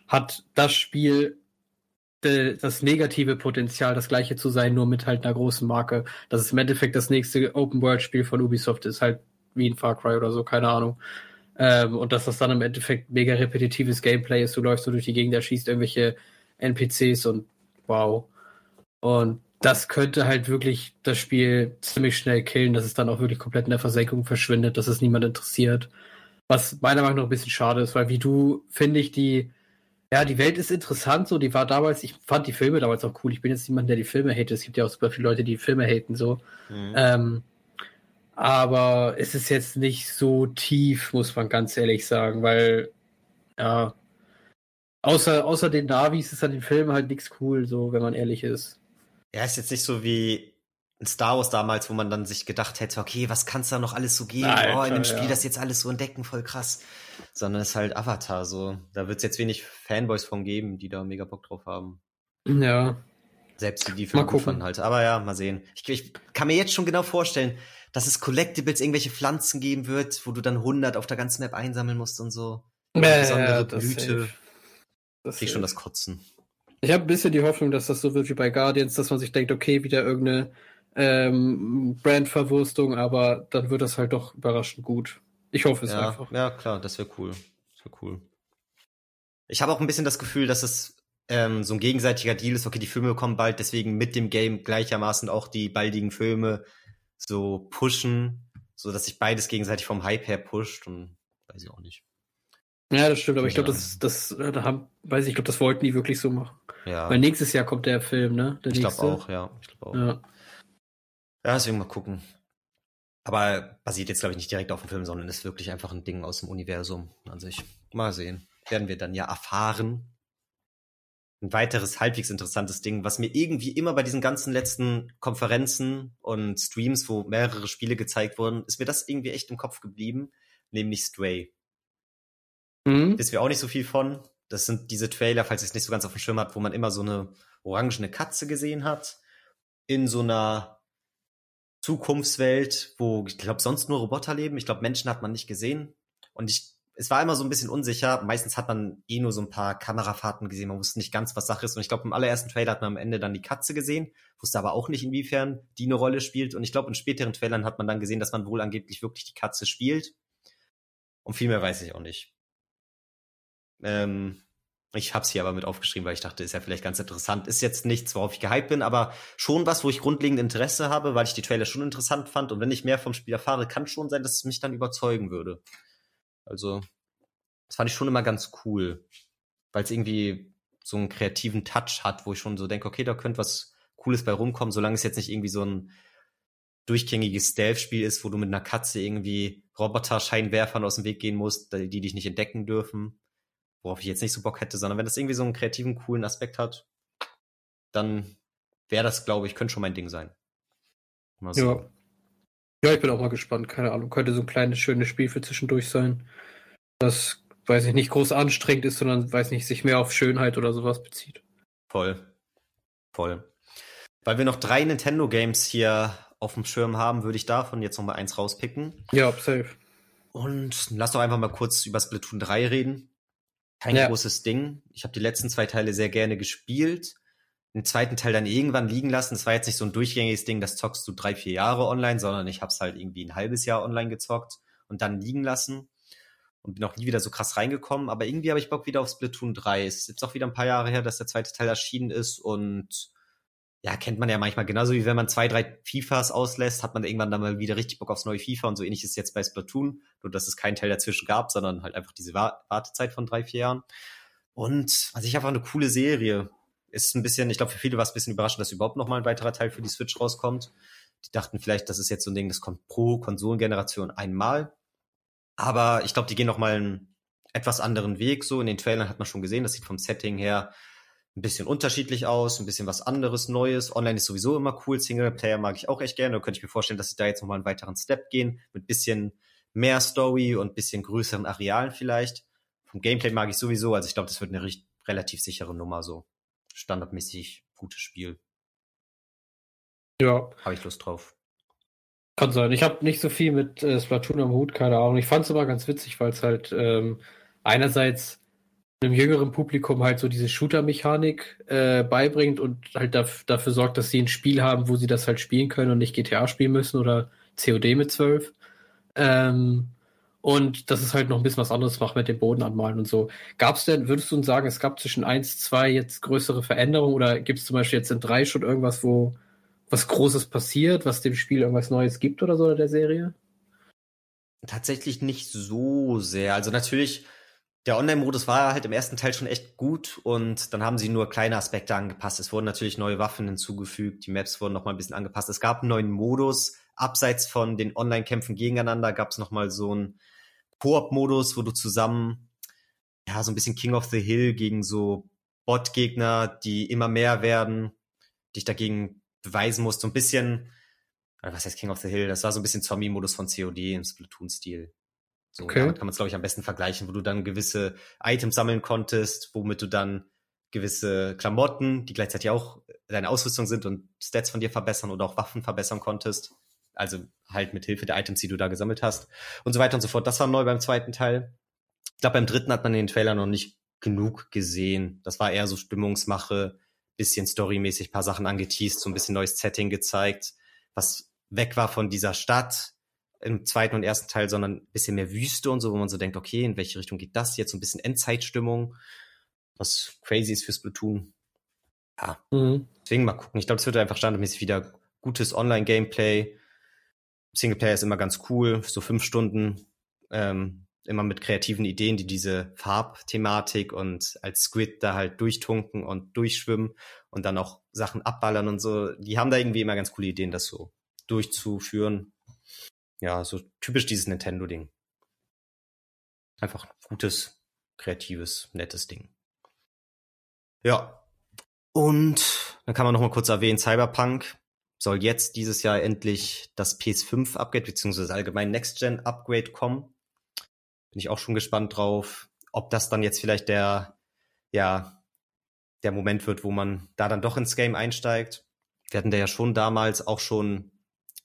Speaker 2: hat das Spiel das negative Potenzial, das gleiche zu sein, nur mit halt einer großen Marke. Dass es im Endeffekt das nächste Open-World-Spiel von Ubisoft ist, halt wie ein Far Cry oder so, keine Ahnung. Ähm, und dass das dann im Endeffekt mega repetitives Gameplay ist. Du läufst so durch die Gegend, erschießt irgendwelche NPCs und wow. Und das könnte halt wirklich das Spiel ziemlich schnell killen, dass es dann auch wirklich komplett in der Versenkung verschwindet, dass es niemand interessiert. Was meiner Meinung nach ein bisschen schade ist, weil wie du, finde ich, die, ja, die Welt ist interessant, so, die war damals, ich fand die Filme damals auch cool. Ich bin jetzt niemand, der die Filme hatet. Es gibt ja auch super viele Leute, die Filme haten, so. Mhm. Ähm, aber es ist jetzt nicht so tief, muss man ganz ehrlich sagen, weil, ja, außer, außer den Navis ist an den Filmen halt nichts cool, so, wenn man ehrlich ist.
Speaker 1: Ja, ist jetzt nicht so wie in Star Wars damals, wo man dann sich gedacht hätte, okay, was kann's da noch alles so geben? Alter, oh, in dem Spiel ja. das jetzt alles so entdecken, voll krass. Sondern es ist halt Avatar, so. Da wird's jetzt wenig Fanboys von geben, die da mega Bock drauf haben.
Speaker 2: Ja.
Speaker 1: Selbst die, die gut fanden halt. Aber ja, mal sehen. Ich, ich kann mir jetzt schon genau vorstellen, dass es Collectibles, irgendwelche Pflanzen geben wird, wo du dann 100 auf der ganzen Map einsammeln musst und so.
Speaker 2: Ja, besondere ja, Blüte.
Speaker 1: Das Krieg schon das Kotzen.
Speaker 2: Ich habe ein bisschen die Hoffnung, dass das so wird wie bei Guardians, dass man sich denkt, okay, wieder irgendeine ähm, Brandverwurstung, aber dann wird das halt doch überraschend gut. Ich hoffe es
Speaker 1: ja,
Speaker 2: einfach.
Speaker 1: Ja, klar, das wäre cool. Das wäre cool. Ich habe auch ein bisschen das Gefühl, dass es ähm, so ein gegenseitiger Deal ist, okay, die Filme kommen bald, deswegen mit dem Game gleichermaßen auch die baldigen Filme so pushen, so dass sich beides gegenseitig vom Hype her pusht und weiß ich auch nicht.
Speaker 2: Ja, das stimmt, aber ich glaube, das, das, äh, da haben, weiß ich, ich glaube, das wollten die wirklich so machen.
Speaker 1: Ja.
Speaker 2: Weil nächstes Jahr kommt der Film, ne? Der
Speaker 1: ich glaube auch, ja. Ich glaube auch. Ja. Ja, deswegen mal gucken. Aber basiert jetzt, glaube ich, nicht direkt auf dem Film, sondern ist wirklich einfach ein Ding aus dem Universum an sich. Mal sehen. Werden wir dann ja erfahren. Ein weiteres halbwegs interessantes Ding, was mir irgendwie immer bei diesen ganzen letzten Konferenzen und Streams, wo mehrere Spiele gezeigt wurden, ist mir das irgendwie echt im Kopf geblieben, nämlich Stray. Mhm. Wissen wir auch nicht so viel von. Das sind diese Trailer, falls ihr es nicht so ganz auf dem Schirm habt, wo man immer so eine orangene Katze gesehen hat. In so einer Zukunftswelt, wo ich glaube sonst nur Roboter leben. Ich glaube, Menschen hat man nicht gesehen. Und ich, es war immer so ein bisschen unsicher. Meistens hat man eh nur so ein paar Kamerafahrten gesehen. Man wusste nicht ganz, was Sache ist. Und ich glaube, im allerersten Trailer hat man am Ende dann die Katze gesehen, wusste aber auch nicht, inwiefern die eine Rolle spielt. Und ich glaube, in späteren Trailern hat man dann gesehen, dass man wohl angeblich wirklich die Katze spielt. Und viel mehr weiß ich auch nicht. Ähm, ich habe es hier aber mit aufgeschrieben, weil ich dachte, ist ja vielleicht ganz interessant. Ist jetzt nichts, worauf ich gehypt bin, aber schon was, wo ich grundlegend Interesse habe, weil ich die Trailer schon interessant fand. Und wenn ich mehr vom Spiel erfahre, kann schon sein, dass es mich dann überzeugen würde. Also, das fand ich schon immer ganz cool, weil es irgendwie so einen kreativen Touch hat, wo ich schon so denke, okay, da könnte was Cooles bei rumkommen, solange es jetzt nicht irgendwie so ein durchgängiges Stealth-Spiel ist, wo du mit einer Katze irgendwie Roboter-Scheinwerfern aus dem Weg gehen musst, die dich nicht entdecken dürfen worauf ich jetzt nicht so Bock hätte, sondern wenn das irgendwie so einen kreativen, coolen Aspekt hat, dann wäre das, glaube ich, könnte schon mein Ding sein.
Speaker 2: So. Ja. Ja, ich bin auch mal gespannt. Keine Ahnung. Könnte so ein kleines, schönes Spiel für zwischendurch sein. Das weiß ich nicht, groß anstrengend ist, sondern, weiß nicht, sich mehr auf Schönheit oder sowas bezieht.
Speaker 1: Voll. Voll. Weil wir noch drei Nintendo-Games hier auf dem Schirm haben, würde ich davon jetzt noch mal eins rauspicken.
Speaker 2: Ja, safe.
Speaker 1: Und lass doch einfach mal kurz über Splatoon 3 reden. Kein ja. großes Ding. Ich habe die letzten zwei Teile sehr gerne gespielt. Den zweiten Teil dann irgendwann liegen lassen. Es war jetzt nicht so ein durchgängiges Ding, das zockst du drei, vier Jahre online, sondern ich habe es halt irgendwie ein halbes Jahr online gezockt und dann liegen lassen und bin auch nie wieder so krass reingekommen. Aber irgendwie habe ich Bock wieder auf Splatoon 3. Es ist jetzt auch wieder ein paar Jahre her, dass der zweite Teil erschienen ist und ja, kennt man ja manchmal genauso wie wenn man zwei, drei FIFAs auslässt, hat man irgendwann dann mal wieder richtig Bock aufs neue FIFA und so ähnlich ist jetzt bei Splatoon, nur dass es keinen Teil dazwischen gab, sondern halt einfach diese Wartezeit von drei, vier Jahren. Und also ich einfach eine coole Serie. Ist ein bisschen, ich glaube, für viele war es ein bisschen überraschend, dass überhaupt noch mal ein weiterer Teil für die Switch rauskommt. Die dachten vielleicht, das ist jetzt so ein Ding, das kommt pro Konsolengeneration einmal. Aber ich glaube, die gehen noch mal einen etwas anderen Weg. So in den Trailern hat man schon gesehen, das sieht vom Setting her ein bisschen unterschiedlich aus, ein bisschen was anderes, Neues. Online ist sowieso immer cool. Singleplayer mag ich auch echt gerne. Da könnte ich mir vorstellen, dass sie da jetzt nochmal einen weiteren Step gehen, mit bisschen mehr Story und bisschen größeren Arealen vielleicht. Vom Gameplay mag ich sowieso. Also ich glaube, das wird eine relativ sichere Nummer so. Standardmäßig gutes Spiel.
Speaker 2: Ja.
Speaker 1: Habe ich Lust drauf.
Speaker 2: Kann sein. Ich habe nicht so viel mit äh, Splatoon am Hut, keine Ahnung. Ich fand es aber ganz witzig, weil es halt ähm, einerseits einem jüngeren Publikum halt so diese Shooter-Mechanik äh, beibringt und halt daf dafür sorgt, dass sie ein Spiel haben, wo sie das halt spielen können und nicht GTA spielen müssen oder COD mit 12. Ähm, und dass es halt noch ein bisschen was anderes macht mit dem Boden anmalen und so. Gab es denn, würdest du uns sagen, es gab zwischen 1, 2 jetzt größere Veränderungen oder gibt es zum Beispiel jetzt in 3 schon irgendwas, wo was Großes passiert, was dem Spiel irgendwas Neues gibt oder so oder der Serie?
Speaker 1: Tatsächlich nicht so sehr. Also natürlich der Online-Modus war halt im ersten Teil schon echt gut und dann haben sie nur kleine Aspekte angepasst. Es wurden natürlich neue Waffen hinzugefügt, die Maps wurden nochmal ein bisschen angepasst. Es gab einen neuen Modus. Abseits von den Online-Kämpfen gegeneinander gab es nochmal so einen Koop-Modus, wo du zusammen, ja, so ein bisschen King of the Hill gegen so Bot-Gegner, die immer mehr werden, dich dagegen beweisen musst. So ein bisschen, was heißt King of the Hill? Das war so ein bisschen Zombie-Modus von COD im Splatoon-Stil. So, okay. damit kann man es, glaube ich, am besten vergleichen, wo du dann gewisse Items sammeln konntest, womit du dann gewisse Klamotten, die gleichzeitig auch deine Ausrüstung sind und Stats von dir verbessern oder auch Waffen verbessern konntest. Also halt mit Hilfe der Items, die du da gesammelt hast und so weiter und so fort. Das war neu beim zweiten Teil. Ich glaube, beim dritten hat man den Trailer noch nicht genug gesehen. Das war eher so Stimmungsmache, bisschen storymäßig paar Sachen angeteased, so ein bisschen neues Setting gezeigt, was weg war von dieser Stadt, im zweiten und ersten Teil, sondern ein bisschen mehr Wüste und so, wo man so denkt, okay, in welche Richtung geht das jetzt? So ein bisschen Endzeitstimmung, was crazy ist fürs Platoon. Ja, mhm. deswegen mal gucken. Ich glaube, es wird einfach standardmäßig wieder gutes Online-Gameplay. Singleplayer ist immer ganz cool, so fünf Stunden, ähm, immer mit kreativen Ideen, die diese Farbthematik und als Squid da halt durchtunken und durchschwimmen und dann auch Sachen abballern und so. Die haben da irgendwie immer ganz coole Ideen, das so durchzuführen ja, so typisch dieses Nintendo-Ding. Einfach gutes, kreatives, nettes Ding. Ja. Und dann kann man noch mal kurz erwähnen, Cyberpunk soll jetzt dieses Jahr endlich das PS5-Upgrade beziehungsweise allgemein Next-Gen-Upgrade kommen. Bin ich auch schon gespannt drauf, ob das dann jetzt vielleicht der, ja, der Moment wird, wo man da dann doch ins Game einsteigt. Wir hatten da ja schon damals auch schon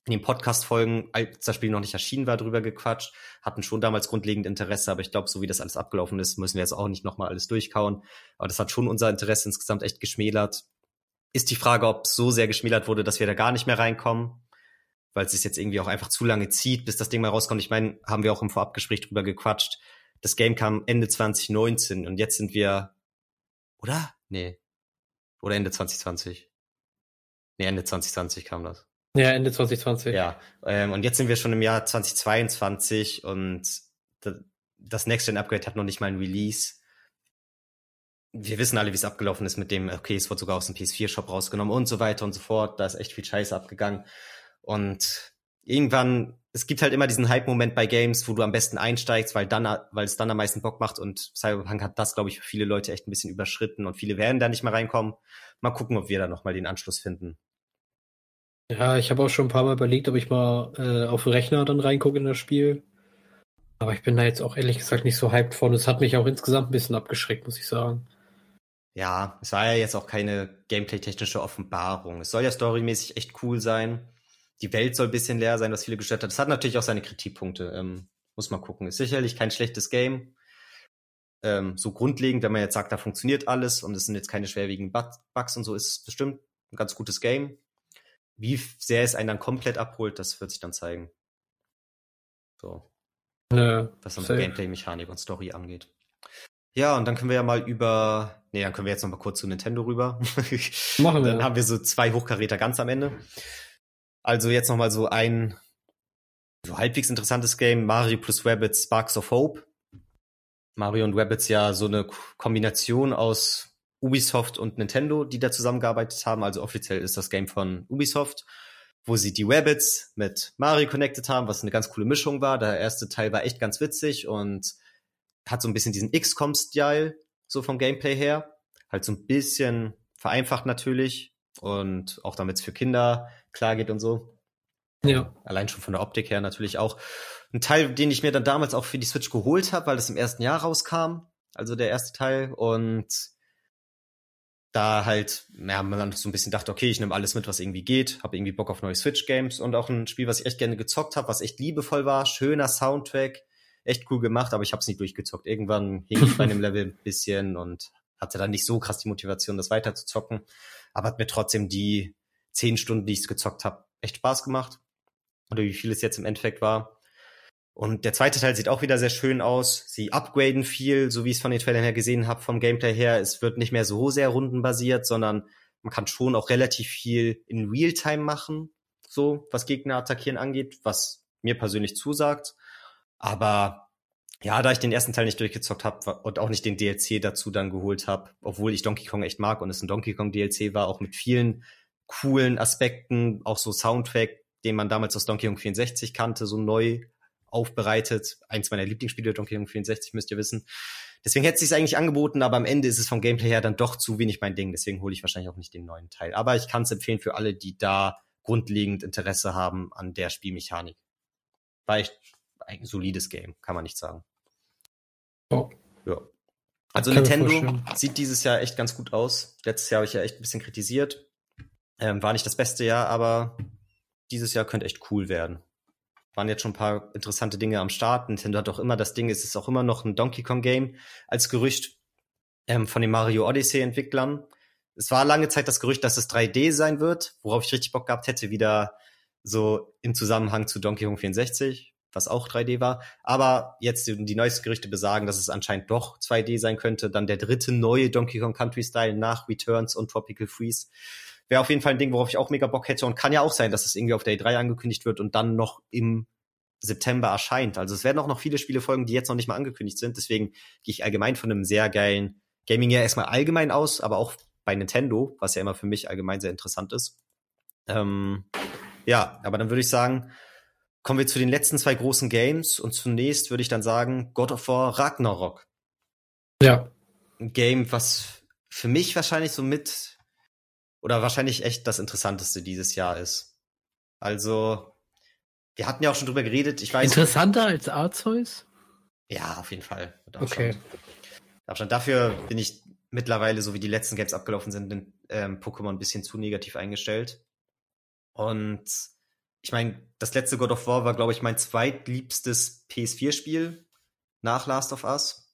Speaker 1: in den Podcast-Folgen, als das Spiel noch nicht erschienen war, drüber gequatscht, hatten schon damals grundlegend Interesse, aber ich glaube, so wie das alles abgelaufen ist, müssen wir jetzt auch nicht nochmal alles durchkauen. Aber das hat schon unser Interesse insgesamt echt geschmälert. Ist die Frage, ob so sehr geschmälert wurde, dass wir da gar nicht mehr reinkommen, weil es sich jetzt irgendwie auch einfach zu lange zieht, bis das Ding mal rauskommt. Ich meine, haben wir auch im Vorabgespräch drüber gequatscht. Das Game kam Ende 2019 und jetzt sind wir, oder? Nee. Oder Ende 2020? Nee, Ende 2020 kam das.
Speaker 2: Ja, Ende 2020.
Speaker 1: Ja, ähm, und jetzt sind wir schon im Jahr 2022 und das Next-Gen-Upgrade hat noch nicht mal ein Release. Wir wissen alle, wie es abgelaufen ist mit dem, okay, es wurde sogar aus dem PS4-Shop rausgenommen und so weiter und so fort. Da ist echt viel Scheiße abgegangen. Und irgendwann, es gibt halt immer diesen Hype-Moment bei Games, wo du am besten einsteigst, weil dann, weil es dann am meisten Bock macht und Cyberpunk hat das, glaube ich, für viele Leute echt ein bisschen überschritten und viele werden da nicht mehr reinkommen. Mal gucken, ob wir da nochmal den Anschluss finden.
Speaker 2: Ja, ich habe auch schon ein paar Mal überlegt, ob ich mal äh, auf dem Rechner dann reingucke in das Spiel. Aber ich bin da jetzt auch ehrlich gesagt nicht so hyped von. Es hat mich auch insgesamt ein bisschen abgeschreckt, muss ich sagen.
Speaker 1: Ja, es war ja jetzt auch keine gameplay-technische Offenbarung. Es soll ja storymäßig echt cool sein. Die Welt soll ein bisschen leer sein, was viele gestört hat. Es hat natürlich auch seine Kritikpunkte. Ähm, muss man gucken. Ist sicherlich kein schlechtes Game. Ähm, so grundlegend, wenn man jetzt sagt, da funktioniert alles und es sind jetzt keine schwerwiegenden Bugs und so, ist es bestimmt ein ganz gutes Game. Wie sehr es einen dann komplett abholt, das wird sich dann zeigen. So. Ja, was dann Gameplay, Mechanik und Story angeht. Ja, und dann können wir ja mal über, nee, dann können wir jetzt noch mal kurz zu Nintendo rüber. (laughs) Machen wir. Dann haben wir so zwei Hochkaräter ganz am Ende. Also jetzt noch mal so ein so halbwegs interessantes Game, Mario plus Rabbits Sparks of Hope. Mario und Rabbits ja so eine Kombination aus Ubisoft und Nintendo, die da zusammengearbeitet haben. Also offiziell ist das Game von Ubisoft, wo sie die Rabbits mit Mario connected haben, was eine ganz coole Mischung war. Der erste Teil war echt ganz witzig und hat so ein bisschen diesen XCOM-Style, so vom Gameplay her. Halt so ein bisschen vereinfacht natürlich und auch damit es für Kinder klar geht und so. Ja. Allein schon von der Optik her natürlich auch. Ein Teil, den ich mir dann damals auch für die Switch geholt habe, weil das im ersten Jahr rauskam. Also der erste Teil. Und da halt, ja, man dann so ein bisschen dachte, okay, ich nehme alles mit, was irgendwie geht, habe irgendwie Bock auf neue Switch-Games und auch ein Spiel, was ich echt gerne gezockt habe, was echt liebevoll war, schöner Soundtrack, echt cool gemacht, aber ich habe es nicht durchgezockt. Irgendwann hing ich bei (laughs) einem Level ein bisschen und hatte dann nicht so krass die Motivation, das weiter zu zocken, aber hat mir trotzdem die zehn Stunden, die ich gezockt habe, echt Spaß gemacht. Oder wie viel es jetzt im Endeffekt war. Und der zweite Teil sieht auch wieder sehr schön aus. Sie upgraden viel, so wie ich es von den Trailern her gesehen habe, vom Gameplay her. Es wird nicht mehr so sehr rundenbasiert, sondern man kann schon auch relativ viel in Realtime machen, so was Gegner attackieren angeht, was mir persönlich zusagt. Aber ja, da ich den ersten Teil nicht durchgezockt habe und auch nicht den DLC dazu dann geholt habe, obwohl ich Donkey Kong echt mag und es ein Donkey Kong DLC war, auch mit vielen coolen Aspekten, auch so Soundtrack, den man damals aus Donkey Kong 64 kannte, so neu aufbereitet. Eins meiner Lieblingsspiele, Donkey Kong 64, müsst ihr wissen. Deswegen hätte es sich eigentlich angeboten, aber am Ende ist es vom Gameplay her dann doch zu wenig mein Ding. Deswegen hole ich wahrscheinlich auch nicht den neuen Teil. Aber ich kann es empfehlen für alle, die da grundlegend Interesse haben an der Spielmechanik. War echt ein solides Game, kann man nicht sagen. Oh. Ja. Also Nintendo sieht dieses Jahr echt ganz gut aus. Letztes Jahr habe ich ja echt ein bisschen kritisiert. Ähm, war nicht das beste Jahr, aber dieses Jahr könnte echt cool werden waren jetzt schon ein paar interessante Dinge am Start. Nintendo hat auch immer das Ding, es ist auch immer noch ein Donkey Kong Game als Gerücht ähm, von den Mario Odyssey Entwicklern. Es war lange Zeit das Gerücht, dass es 3D sein wird, worauf ich richtig Bock gehabt hätte, wieder so im Zusammenhang zu Donkey Kong 64, was auch 3D war. Aber jetzt die, die neuesten Gerüchte besagen, dass es anscheinend doch 2D sein könnte. Dann der dritte neue Donkey Kong Country Style nach Returns und Tropical Freeze. Wäre auf jeden Fall ein Ding, worauf ich auch mega Bock hätte und kann ja auch sein, dass es irgendwie auf der E3 angekündigt wird und dann noch im September erscheint. Also es werden auch noch viele Spiele folgen, die jetzt noch nicht mal angekündigt sind. Deswegen gehe ich allgemein von einem sehr geilen Gaming ja erstmal allgemein aus, aber auch bei Nintendo, was ja immer für mich allgemein sehr interessant ist. Ähm, ja, aber dann würde ich sagen, kommen wir zu den letzten zwei großen Games und zunächst würde ich dann sagen God of War Ragnarok.
Speaker 2: Ja.
Speaker 1: Ein Game, was für mich wahrscheinlich so mit oder wahrscheinlich echt das Interessanteste dieses Jahr ist. Also, wir hatten ja auch schon drüber geredet. Ich weiß.
Speaker 2: Interessanter als Arceus?
Speaker 1: Ja, auf jeden Fall.
Speaker 2: Okay.
Speaker 1: Abstand. Dafür bin ich mittlerweile, so wie die letzten Games abgelaufen sind, in ähm, Pokémon ein bisschen zu negativ eingestellt. Und ich meine, das letzte God of War war, glaube ich, mein zweitliebstes PS4-Spiel nach Last of Us.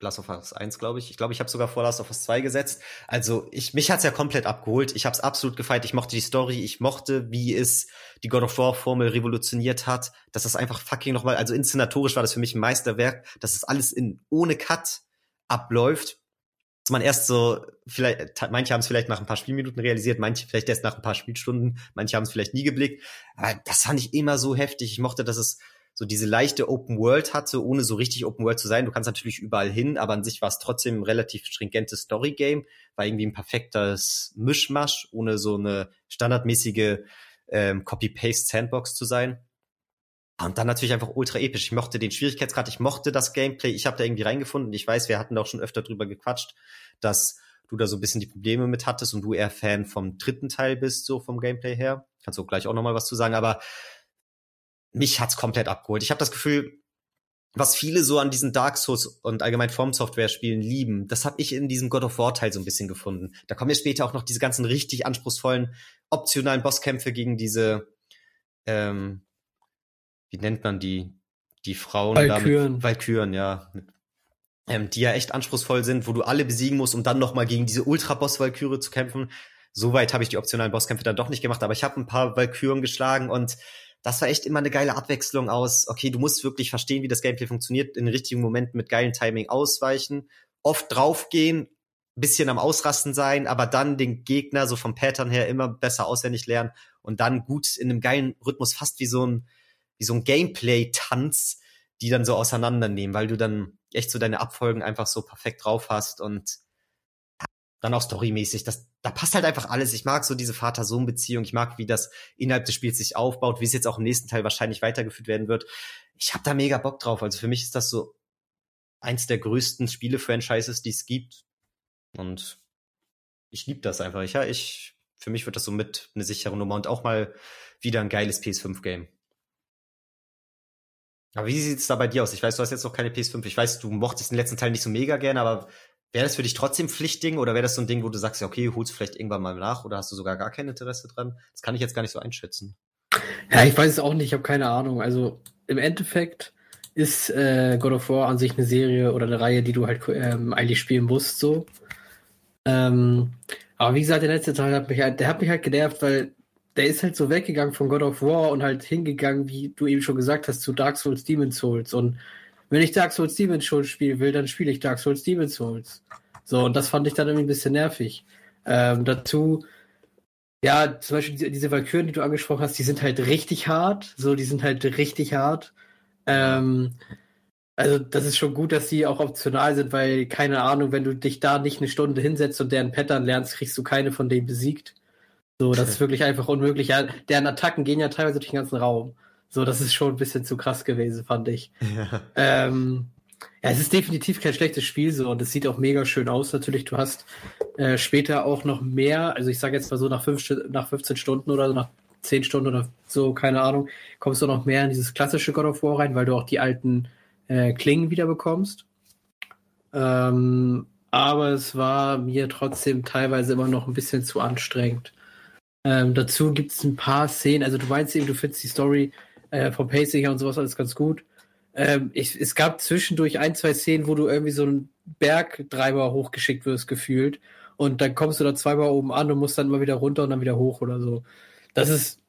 Speaker 1: Last of Us 1, glaube ich. Ich glaube, ich habe sogar vor Last of Us 2 gesetzt. Also ich, mich hat's ja komplett abgeholt. Ich habe es absolut gefeiert. Ich mochte die Story. Ich mochte, wie es die God of War Formel revolutioniert hat. Dass das einfach fucking nochmal, also inszenatorisch war das für mich ein Meisterwerk, dass das alles in ohne Cut abläuft. Dass man erst so, vielleicht, manche haben es vielleicht nach ein paar Spielminuten realisiert, manche vielleicht erst nach ein paar Spielstunden, manche haben es vielleicht nie geblickt. Aber das fand ich immer so heftig. Ich mochte, dass es so diese leichte Open World hatte, ohne so richtig Open World zu sein. Du kannst natürlich überall hin, aber an sich war es trotzdem ein relativ stringentes Story Game, war irgendwie ein perfektes Mischmasch, ohne so eine standardmäßige ähm, Copy-Paste Sandbox zu sein. Und dann natürlich einfach ultra episch. Ich mochte den Schwierigkeitsgrad, ich mochte das Gameplay, ich habe da irgendwie reingefunden. Ich weiß, wir hatten da auch schon öfter drüber gequatscht, dass du da so ein bisschen die Probleme mit hattest und du eher Fan vom dritten Teil bist, so vom Gameplay her. Kannst du gleich auch nochmal was zu sagen, aber mich hat's komplett abgeholt. Ich habe das Gefühl, was viele so an diesen Dark Souls und allgemein Form Software Spielen lieben, das habe ich in diesem God of War Teil so ein bisschen gefunden. Da kommen ja später auch noch diese ganzen richtig anspruchsvollen optionalen Bosskämpfe gegen diese ähm, wie nennt man die die Frauen
Speaker 2: Valkyren.
Speaker 1: Valkyren, ja. Ähm, die ja echt anspruchsvoll sind, wo du alle besiegen musst, um dann noch mal gegen diese Ultra Boss Valkyrie zu kämpfen. Soweit habe ich die optionalen Bosskämpfe dann doch nicht gemacht, aber ich habe ein paar Valkyren geschlagen und das war echt immer eine geile Abwechslung aus, okay, du musst wirklich verstehen, wie das Gameplay funktioniert, in richtigen Momenten mit geilen Timing ausweichen, oft draufgehen, bisschen am Ausrasten sein, aber dann den Gegner so vom Pattern her immer besser auswendig lernen und dann gut in einem geilen Rhythmus, fast wie so ein, wie so ein Gameplay-Tanz, die dann so auseinandernehmen, weil du dann echt so deine Abfolgen einfach so perfekt drauf hast und dann auch storymäßig, das, da passt halt einfach alles. Ich mag so diese Vater-Sohn-Beziehung. Ich mag, wie das innerhalb des Spiels sich aufbaut, wie es jetzt auch im nächsten Teil wahrscheinlich weitergeführt werden wird. Ich habe da mega Bock drauf. Also für mich ist das so eins der größten Spiele-Franchises, die es gibt. Und ich liebe das einfach. Ich, ja, ich, für mich wird das so mit eine sichere Nummer und auch mal wieder ein geiles PS5-Game. Aber wie sieht es da bei dir aus? Ich weiß, du hast jetzt noch keine PS5. Ich weiß, du mochtest den letzten Teil nicht so mega gerne, aber Wäre das für dich trotzdem Pflichtding oder wäre das so ein Ding, wo du sagst, ja, okay, holst vielleicht irgendwann mal nach oder hast du sogar gar kein Interesse dran? Das kann ich jetzt gar nicht so einschätzen.
Speaker 2: Ja, ich weiß es auch nicht, ich habe keine Ahnung. Also im Endeffekt ist äh, God of War an sich eine Serie oder eine Reihe, die du halt ähm, eigentlich spielen musst, so. Ähm, aber wie gesagt, der letzte Teil hat mich halt, der hat mich halt genervt, weil der ist halt so weggegangen von God of War und halt hingegangen, wie du eben schon gesagt hast, zu Dark Souls, Demon Souls und wenn ich Dark Souls Demon Souls spielen will, dann spiele ich Dark Souls Demon Souls. So, und das fand ich dann irgendwie ein bisschen nervig. Ähm, dazu, ja, zum Beispiel diese, Valkyren, die du angesprochen hast, die sind halt richtig hart. So, die sind halt richtig hart. Ähm, also, das ist schon gut, dass die auch optional sind, weil, keine Ahnung, wenn du dich da nicht eine Stunde hinsetzt und deren Pattern lernst, kriegst du keine von denen besiegt. So, das ist wirklich einfach unmöglich. Ja, deren Attacken gehen ja teilweise durch den ganzen Raum. So, das ist schon ein bisschen zu krass gewesen, fand ich. Ja. Ähm, ja, es ist definitiv kein schlechtes Spiel so und es sieht auch mega schön aus. Natürlich, du hast äh, später auch noch mehr, also ich sage jetzt mal so nach, fünf, nach 15 Stunden oder so, nach 10 Stunden oder so, keine Ahnung, kommst du noch mehr in dieses klassische God of War rein, weil du auch die alten äh, Klingen wieder bekommst. Ähm, aber es war mir trotzdem teilweise immer noch ein bisschen zu anstrengend. Ähm, dazu gibt es ein paar Szenen, also du meinst eben, du findest die Story äh, vom Pacing her und sowas alles ganz gut. Ähm, ich, es gab zwischendurch ein, zwei Szenen, wo du irgendwie so einen Berg dreimal hochgeschickt wirst, gefühlt. Und dann kommst du da zweimal oben an und musst dann mal wieder runter und dann wieder hoch oder so. Das ist,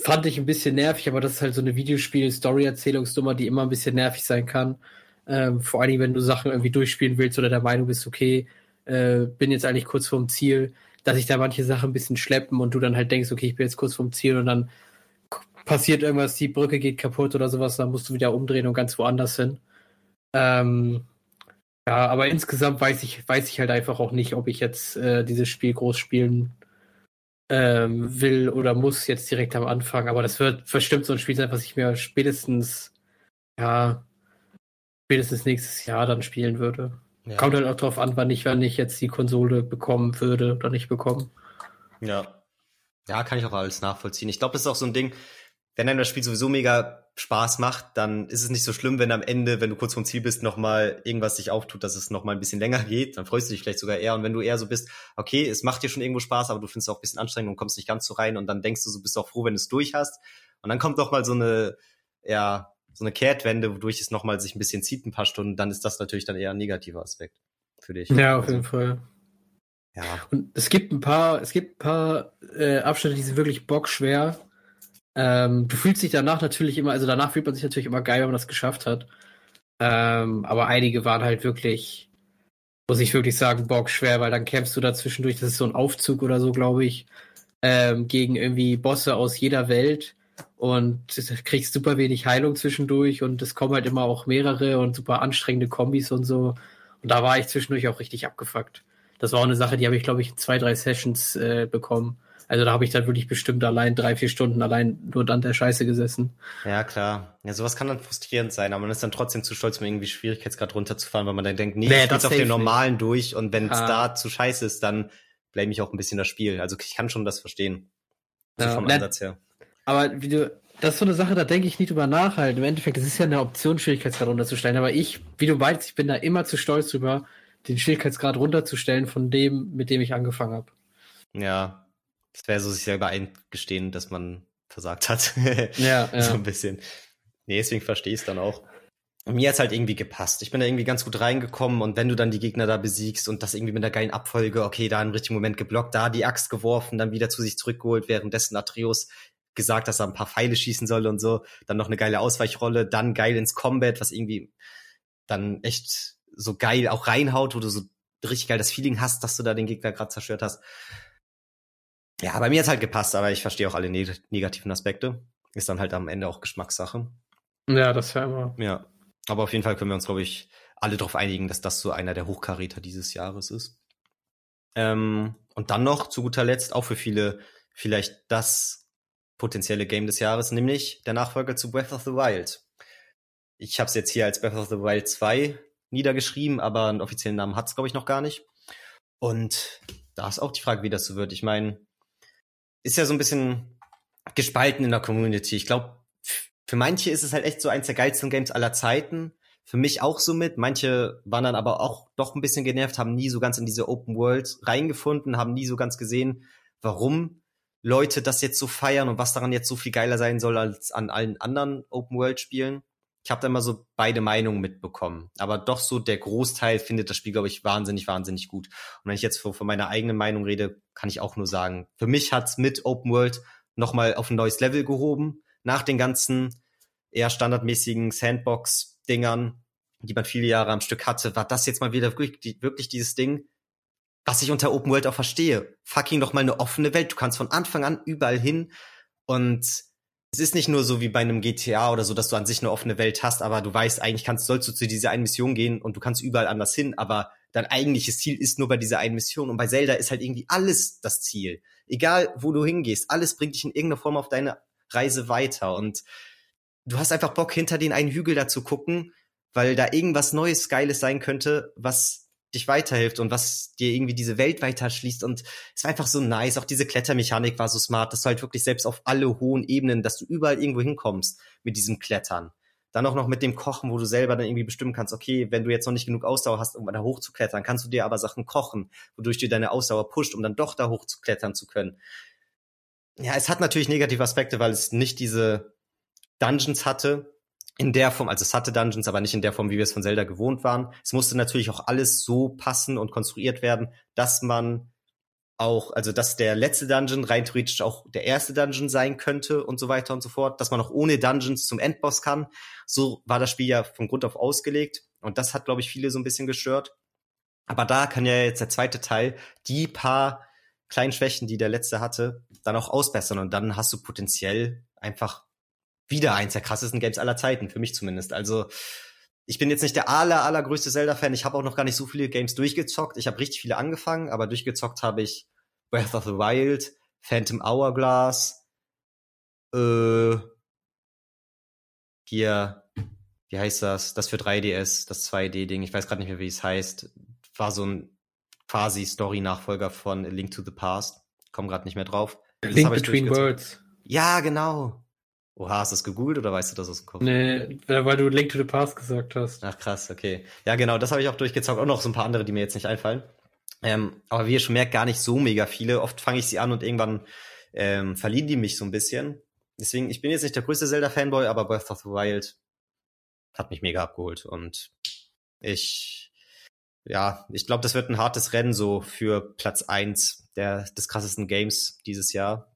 Speaker 2: fand ich ein bisschen nervig, aber das ist halt so eine Videospiel-Story-Erzählungsnummer, die immer ein bisschen nervig sein kann. Ähm, vor allem, wenn du Sachen irgendwie durchspielen willst oder der Meinung bist, okay, äh, bin jetzt eigentlich kurz vorm Ziel, dass sich da manche Sachen ein bisschen schleppen und du dann halt denkst, okay, ich bin jetzt kurz vorm Ziel und dann passiert irgendwas, die Brücke geht kaputt oder sowas, dann musst du wieder umdrehen und ganz woanders hin. Ähm, ja, aber insgesamt weiß ich, weiß ich halt einfach auch nicht, ob ich jetzt äh, dieses Spiel groß spielen ähm, will oder muss jetzt direkt am Anfang. Aber das wird bestimmt so ein Spiel sein, was ich mir spätestens, ja, spätestens nächstes Jahr dann spielen würde. Ja. Kommt halt auch drauf an, wann ich, wann ich jetzt die Konsole bekommen würde oder nicht bekommen.
Speaker 1: Ja. Ja, kann ich auch alles nachvollziehen. Ich glaube, das ist auch so ein Ding, wenn einem das Spiel sowieso mega Spaß macht, dann ist es nicht so schlimm, wenn am Ende, wenn du kurz vom Ziel bist, nochmal irgendwas sich auftut, dass es nochmal ein bisschen länger (laughs) geht. Dann freust du dich vielleicht sogar eher. Und wenn du eher so bist, okay, es macht dir schon irgendwo Spaß, aber du findest es auch ein bisschen anstrengend und kommst nicht ganz so rein und dann denkst du, so bist auch froh, wenn du es durch hast. Und dann kommt doch mal so eine, ja, so eine Kehrtwende, wodurch es nochmal sich ein bisschen zieht, ein paar Stunden, dann ist das natürlich dann eher ein negativer Aspekt für dich.
Speaker 2: Ja, auf also, jeden Fall. Ja. Und es gibt ein paar, es gibt ein paar äh, Abschnitte, die sind wirklich bockschwer ähm, du fühlst dich danach natürlich immer, also danach fühlt man sich natürlich immer geil, wenn man das geschafft hat. Ähm, aber einige waren halt wirklich, muss ich wirklich sagen, bock schwer, weil dann kämpfst du da zwischendurch, das ist so ein Aufzug oder so, glaube ich, ähm, gegen irgendwie Bosse aus jeder Welt und kriegst super wenig Heilung zwischendurch und es kommen halt immer auch mehrere und super anstrengende Kombis und so. Und da war ich zwischendurch auch richtig abgefuckt. Das war auch eine Sache, die habe ich, glaube ich, in zwei, drei Sessions äh, bekommen. Also da habe ich dann wirklich bestimmt allein drei, vier Stunden allein nur dann der Scheiße gesessen.
Speaker 1: Ja, klar. Ja, sowas kann dann frustrierend sein, aber man ist dann trotzdem zu stolz, um irgendwie Schwierigkeitsgrad runterzufahren, weil man dann denkt, nee, nee ich geht's auf den normalen nicht. durch und wenn es ah. da zu scheiße ist, dann blame ich auch ein bisschen das Spiel. Also ich kann schon das verstehen. Also ja, vom
Speaker 2: Ansatz her. Aber wie du, das ist so eine Sache, da denke ich nicht drüber nach halt. Im Endeffekt, das ist ja eine Option, Schwierigkeitsgrad runterzustellen. Aber ich, wie du weißt, ich bin da immer zu stolz drüber, den Schwierigkeitsgrad runterzustellen von dem, mit dem ich angefangen habe.
Speaker 1: Ja, das wäre so sich selber eingestehen, dass man versagt hat. (laughs)
Speaker 2: ja, (laughs) ja.
Speaker 1: So ein bisschen. Nee, deswegen verstehe ich es dann auch. Und mir hat's halt irgendwie gepasst. Ich bin da irgendwie ganz gut reingekommen und wenn du dann die Gegner da besiegst und das irgendwie mit einer geilen Abfolge, okay, da im richtigen Moment geblockt, da die Axt geworfen, dann wieder zu sich zurückgeholt, währenddessen Atreus gesagt, dass er ein paar Pfeile schießen soll und so, dann noch eine geile Ausweichrolle, dann geil ins Combat, was irgendwie dann echt so geil auch reinhaut, wo du so richtig geil das Feeling hast, dass du da den Gegner gerade zerstört hast. Ja, bei mir hat's halt gepasst, aber ich verstehe auch alle neg negativen Aspekte. Ist dann halt am Ende auch Geschmackssache.
Speaker 2: Ja, das wäre immer.
Speaker 1: Ja. Aber auf jeden Fall können wir uns, glaube ich, alle darauf einigen, dass das so einer der Hochkaräter dieses Jahres ist. Ähm, und dann noch zu guter Letzt auch für viele vielleicht das potenzielle Game des Jahres, nämlich der Nachfolger zu Breath of the Wild. Ich habe es jetzt hier als Breath of the Wild 2 niedergeschrieben, aber einen offiziellen Namen hat es, glaube ich, noch gar nicht. Und da ist auch die Frage, wie das so wird. Ich meine, ist ja so ein bisschen gespalten in der Community. Ich glaube, für manche ist es halt echt so eins der geilsten Games aller Zeiten. Für mich auch so mit. Manche waren dann aber auch doch ein bisschen genervt, haben nie so ganz in diese Open World reingefunden, haben nie so ganz gesehen, warum Leute das jetzt so feiern und was daran jetzt so viel geiler sein soll als an allen anderen Open World Spielen. Ich habe da immer so beide Meinungen mitbekommen. Aber doch so der Großteil findet das Spiel, glaube ich, wahnsinnig, wahnsinnig gut. Und wenn ich jetzt von, meiner eigenen Meinung rede, kann ich auch nur sagen, für mich hat's mit Open World nochmal auf ein neues Level gehoben nach den ganzen eher standardmäßigen Sandbox-Dingern, die man viele Jahre am Stück hatte, war das jetzt mal wieder wirklich, wirklich dieses Ding, was ich unter Open World auch verstehe. Fucking noch mal eine offene Welt. Du kannst von Anfang an überall hin und es ist nicht nur so wie bei einem GTA oder so, dass du an sich eine offene Welt hast, aber du weißt, eigentlich kannst, sollst du zu dieser einen Mission gehen und du kannst überall anders hin, aber dein eigentliches Ziel ist nur bei dieser einen Mission. Und bei Zelda ist halt irgendwie alles das Ziel. Egal, wo du hingehst, alles bringt dich in irgendeiner Form auf deine Reise weiter. Und du hast einfach Bock, hinter den einen Hügel da zu gucken, weil da irgendwas Neues, Geiles sein könnte, was dich weiterhilft und was dir irgendwie diese Welt weiter schließt. Und es war einfach so nice. Auch diese Klettermechanik war so smart, dass du halt wirklich selbst auf alle hohen Ebenen, dass du überall irgendwo hinkommst mit diesem Klettern. Dann auch noch mit dem Kochen, wo du selber dann irgendwie bestimmen kannst, okay, wenn du jetzt noch nicht genug Ausdauer hast, um da hochzuklettern, kannst du dir aber Sachen kochen, wodurch du deine Ausdauer pusht, um dann doch da hochzuklettern zu können ja, es hat natürlich negative Aspekte, weil es nicht diese Dungeons hatte in der Form, also es hatte Dungeons, aber nicht in der Form, wie wir es von Zelda gewohnt waren. Es musste natürlich auch alles so passen und konstruiert werden, dass man auch, also dass der letzte Dungeon rein theoretisch auch der erste Dungeon sein könnte und so weiter und so fort, dass man auch ohne Dungeons zum Endboss kann. So war das Spiel ja von Grund auf ausgelegt und das hat, glaube ich, viele so ein bisschen gestört. Aber da kann ja jetzt der zweite Teil die paar kleinen Schwächen, die der letzte hatte, dann auch ausbessern und dann hast du potenziell einfach wieder eins der krassesten Games aller Zeiten, für mich zumindest. Also ich bin jetzt nicht der aller, allergrößte Zelda-Fan. Ich habe auch noch gar nicht so viele Games durchgezockt. Ich habe richtig viele angefangen, aber durchgezockt habe ich Breath of the Wild, Phantom Hourglass, äh, hier, wie heißt das? Das für 3DS, das 2D-Ding. Ich weiß gerade nicht mehr, wie es heißt. War so ein quasi Story-Nachfolger von A Link to the Past. Komm gerade nicht mehr drauf.
Speaker 2: Link Between Worlds.
Speaker 1: Ja, genau. Oha, hast du das gegoogelt oder weißt du das aus dem Kopf?
Speaker 2: Nee, weil du Link to the Past gesagt hast.
Speaker 1: Ach krass, okay. Ja, genau, das habe ich auch durchgezockt. Auch noch so ein paar andere, die mir jetzt nicht einfallen. Ähm, aber wie ihr schon merkt, gar nicht so mega viele. Oft fange ich sie an und irgendwann ähm, verlieren die mich so ein bisschen. Deswegen, ich bin jetzt nicht der größte Zelda-Fanboy, aber Breath of the Wild hat mich mega abgeholt. Und ich ja, ich glaube, das wird ein hartes Rennen so für Platz eins der, des krassesten Games dieses Jahr.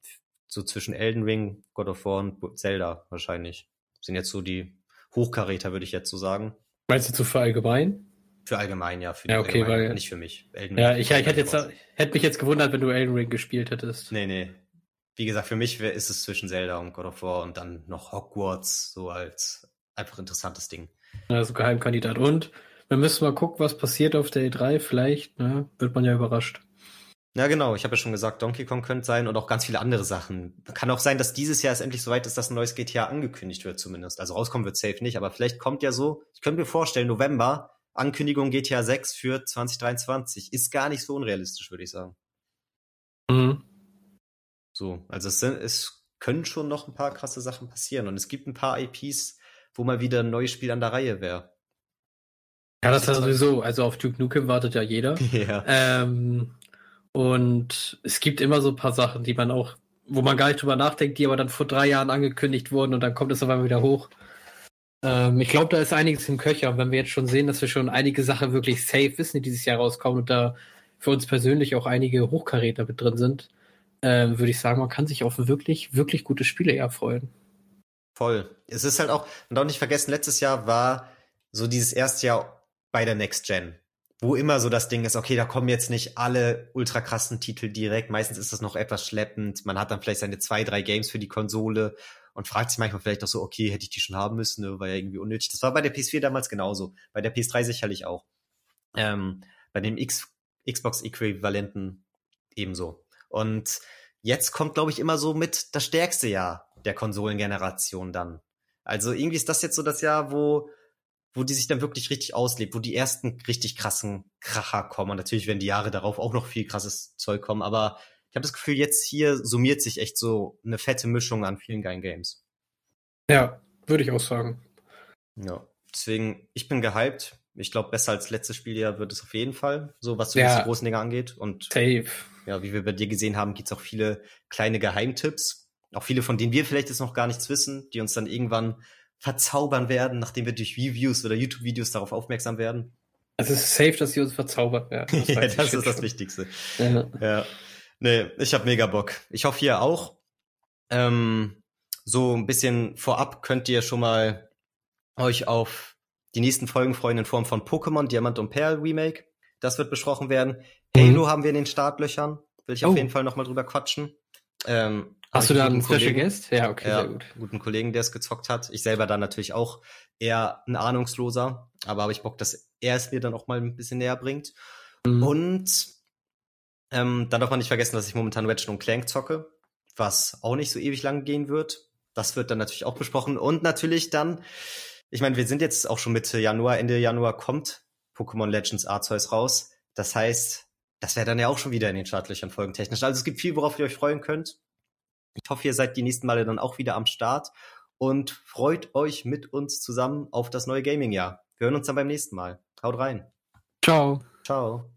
Speaker 1: So zwischen Elden Ring, God of War und Zelda wahrscheinlich. Sind jetzt so die Hochkaräter, würde ich jetzt so sagen.
Speaker 2: Meinst du zu für allgemein?
Speaker 1: Für allgemein, ja. Für
Speaker 2: ja, okay, weil,
Speaker 1: nicht für mich.
Speaker 2: Elden ja, ich, ich hätte jetzt, hätte mich jetzt gewundert, wenn du Elden Ring gespielt hättest.
Speaker 1: Nee, nee. Wie gesagt, für mich ist es zwischen Zelda und God of War und dann noch Hogwarts so als einfach interessantes Ding.
Speaker 2: Also Geheimkandidat. Und wir müssen mal gucken, was passiert auf der E3. Vielleicht ne, wird man ja überrascht.
Speaker 1: Ja, genau. Ich habe ja schon gesagt, Donkey Kong könnte sein und auch ganz viele andere Sachen. Kann auch sein, dass dieses Jahr es endlich soweit ist, dass ein neues GTA angekündigt wird zumindest. Also rauskommen wird safe nicht, aber vielleicht kommt ja so. Ich könnte mir vorstellen, November, Ankündigung GTA 6 für 2023. Ist gar nicht so unrealistisch, würde ich sagen.
Speaker 2: Mhm.
Speaker 1: So, also es, es können schon noch ein paar krasse Sachen passieren. Und es gibt ein paar IPs, wo mal wieder ein neues Spiel an der Reihe wäre.
Speaker 2: Ja, das ist sowieso. Also auf Duke Nukem wartet ja jeder. (laughs)
Speaker 1: Ja.
Speaker 2: Ähm, und es gibt immer so ein paar Sachen, die man auch, wo man gar nicht drüber nachdenkt, die aber dann vor drei Jahren angekündigt wurden und dann kommt es auf einmal wieder hoch. Ähm, ich glaube, da ist einiges im Köcher. Und wenn wir jetzt schon sehen, dass wir schon einige Sachen wirklich safe wissen, die dieses Jahr rauskommen und da für uns persönlich auch einige Hochkaräter mit drin sind, äh, würde ich sagen, man kann sich auf wirklich, wirklich gute Spiele eher freuen.
Speaker 1: Voll. Es ist halt auch, und auch nicht vergessen, letztes Jahr war so dieses erste Jahr bei der Next Gen, wo immer so das Ding ist, okay, da kommen jetzt nicht alle ultra krassen Titel direkt. Meistens ist das noch etwas schleppend. Man hat dann vielleicht seine zwei, drei Games für die Konsole und fragt sich manchmal vielleicht auch so, okay, hätte ich die schon haben müssen, ne? war ja irgendwie unnötig. Das war bei der PS4 damals genauso, bei der PS3 sicherlich auch. Ähm, bei dem X Xbox-Äquivalenten ebenso. Und jetzt kommt, glaube ich, immer so mit das stärkste Jahr der Konsolengeneration dann. Also irgendwie ist das jetzt so das Jahr, wo, wo die sich dann wirklich richtig auslebt, wo die ersten richtig krassen Kracher kommen. Und natürlich werden die Jahre darauf auch noch viel krasses Zeug kommen, aber ich habe das Gefühl, jetzt hier summiert sich echt so eine fette Mischung an vielen geilen Games.
Speaker 2: Ja, würde ich auch sagen.
Speaker 1: Ja, deswegen, ich bin gehypt. Ich glaube, besser als letztes Spieljahr wird es auf jeden Fall, so was so
Speaker 2: Ja.
Speaker 1: diese großen Dinge angeht. Und
Speaker 2: Safe.
Speaker 1: ja, wie wir bei dir gesehen haben, gibt's auch viele kleine Geheimtipps. Auch viele, von denen wir vielleicht jetzt noch gar nichts wissen, die uns dann irgendwann verzaubern werden, nachdem wir durch Reviews oder YouTube-Videos darauf aufmerksam werden.
Speaker 2: Es ist safe, dass sie uns verzaubert werden. (laughs)
Speaker 1: ja,
Speaker 2: weiß ich
Speaker 1: das ist das. Wichtigste.
Speaker 2: Ja.
Speaker 1: Ja. Nee, ich habe mega Bock. Ich hoffe, ihr auch. Ähm, so ein bisschen vorab könnt ihr schon mal euch auf die nächsten Folgen freuen in Form von Pokémon Diamant und Perl Remake. Das wird besprochen werden. Halo haben wir in den Startlöchern. Will ich auf
Speaker 2: Oh.
Speaker 1: jeden Fall nochmal drüber quatschen. Ähm,
Speaker 2: Hast du da
Speaker 1: einen
Speaker 2: Special
Speaker 1: Kollegen-
Speaker 2: Guest? Ja, okay,
Speaker 1: ja,
Speaker 2: sehr gut.
Speaker 1: guten Kollegen, der es gezockt hat. Ich selber dann natürlich auch eher ein Ahnungsloser, aber habe ich Bock, dass er es mir dann auch mal ein bisschen näher bringt.
Speaker 2: Mhm.
Speaker 1: Und ähm, dann darf man nicht vergessen, dass ich momentan Ratchet und Clank zocke, was auch nicht so ewig lang gehen wird. Das wird dann natürlich auch besprochen. Und natürlich dann, ich meine, wir sind jetzt auch schon Mitte Januar, Ende Januar kommt Pokémon Legends Arceus raus. Das heißt, das wäre dann ja auch schon wieder in den Startlöchern folgentechnisch. Also es gibt viel, worauf ihr euch freuen könnt. Ich hoffe, ihr seid die nächsten Male dann auch wieder am Start und freut euch mit uns zusammen auf das neue Gaming-Jahr. Wir hören uns dann beim nächsten Mal. Haut rein.
Speaker 2: Ciao.
Speaker 1: Ciao.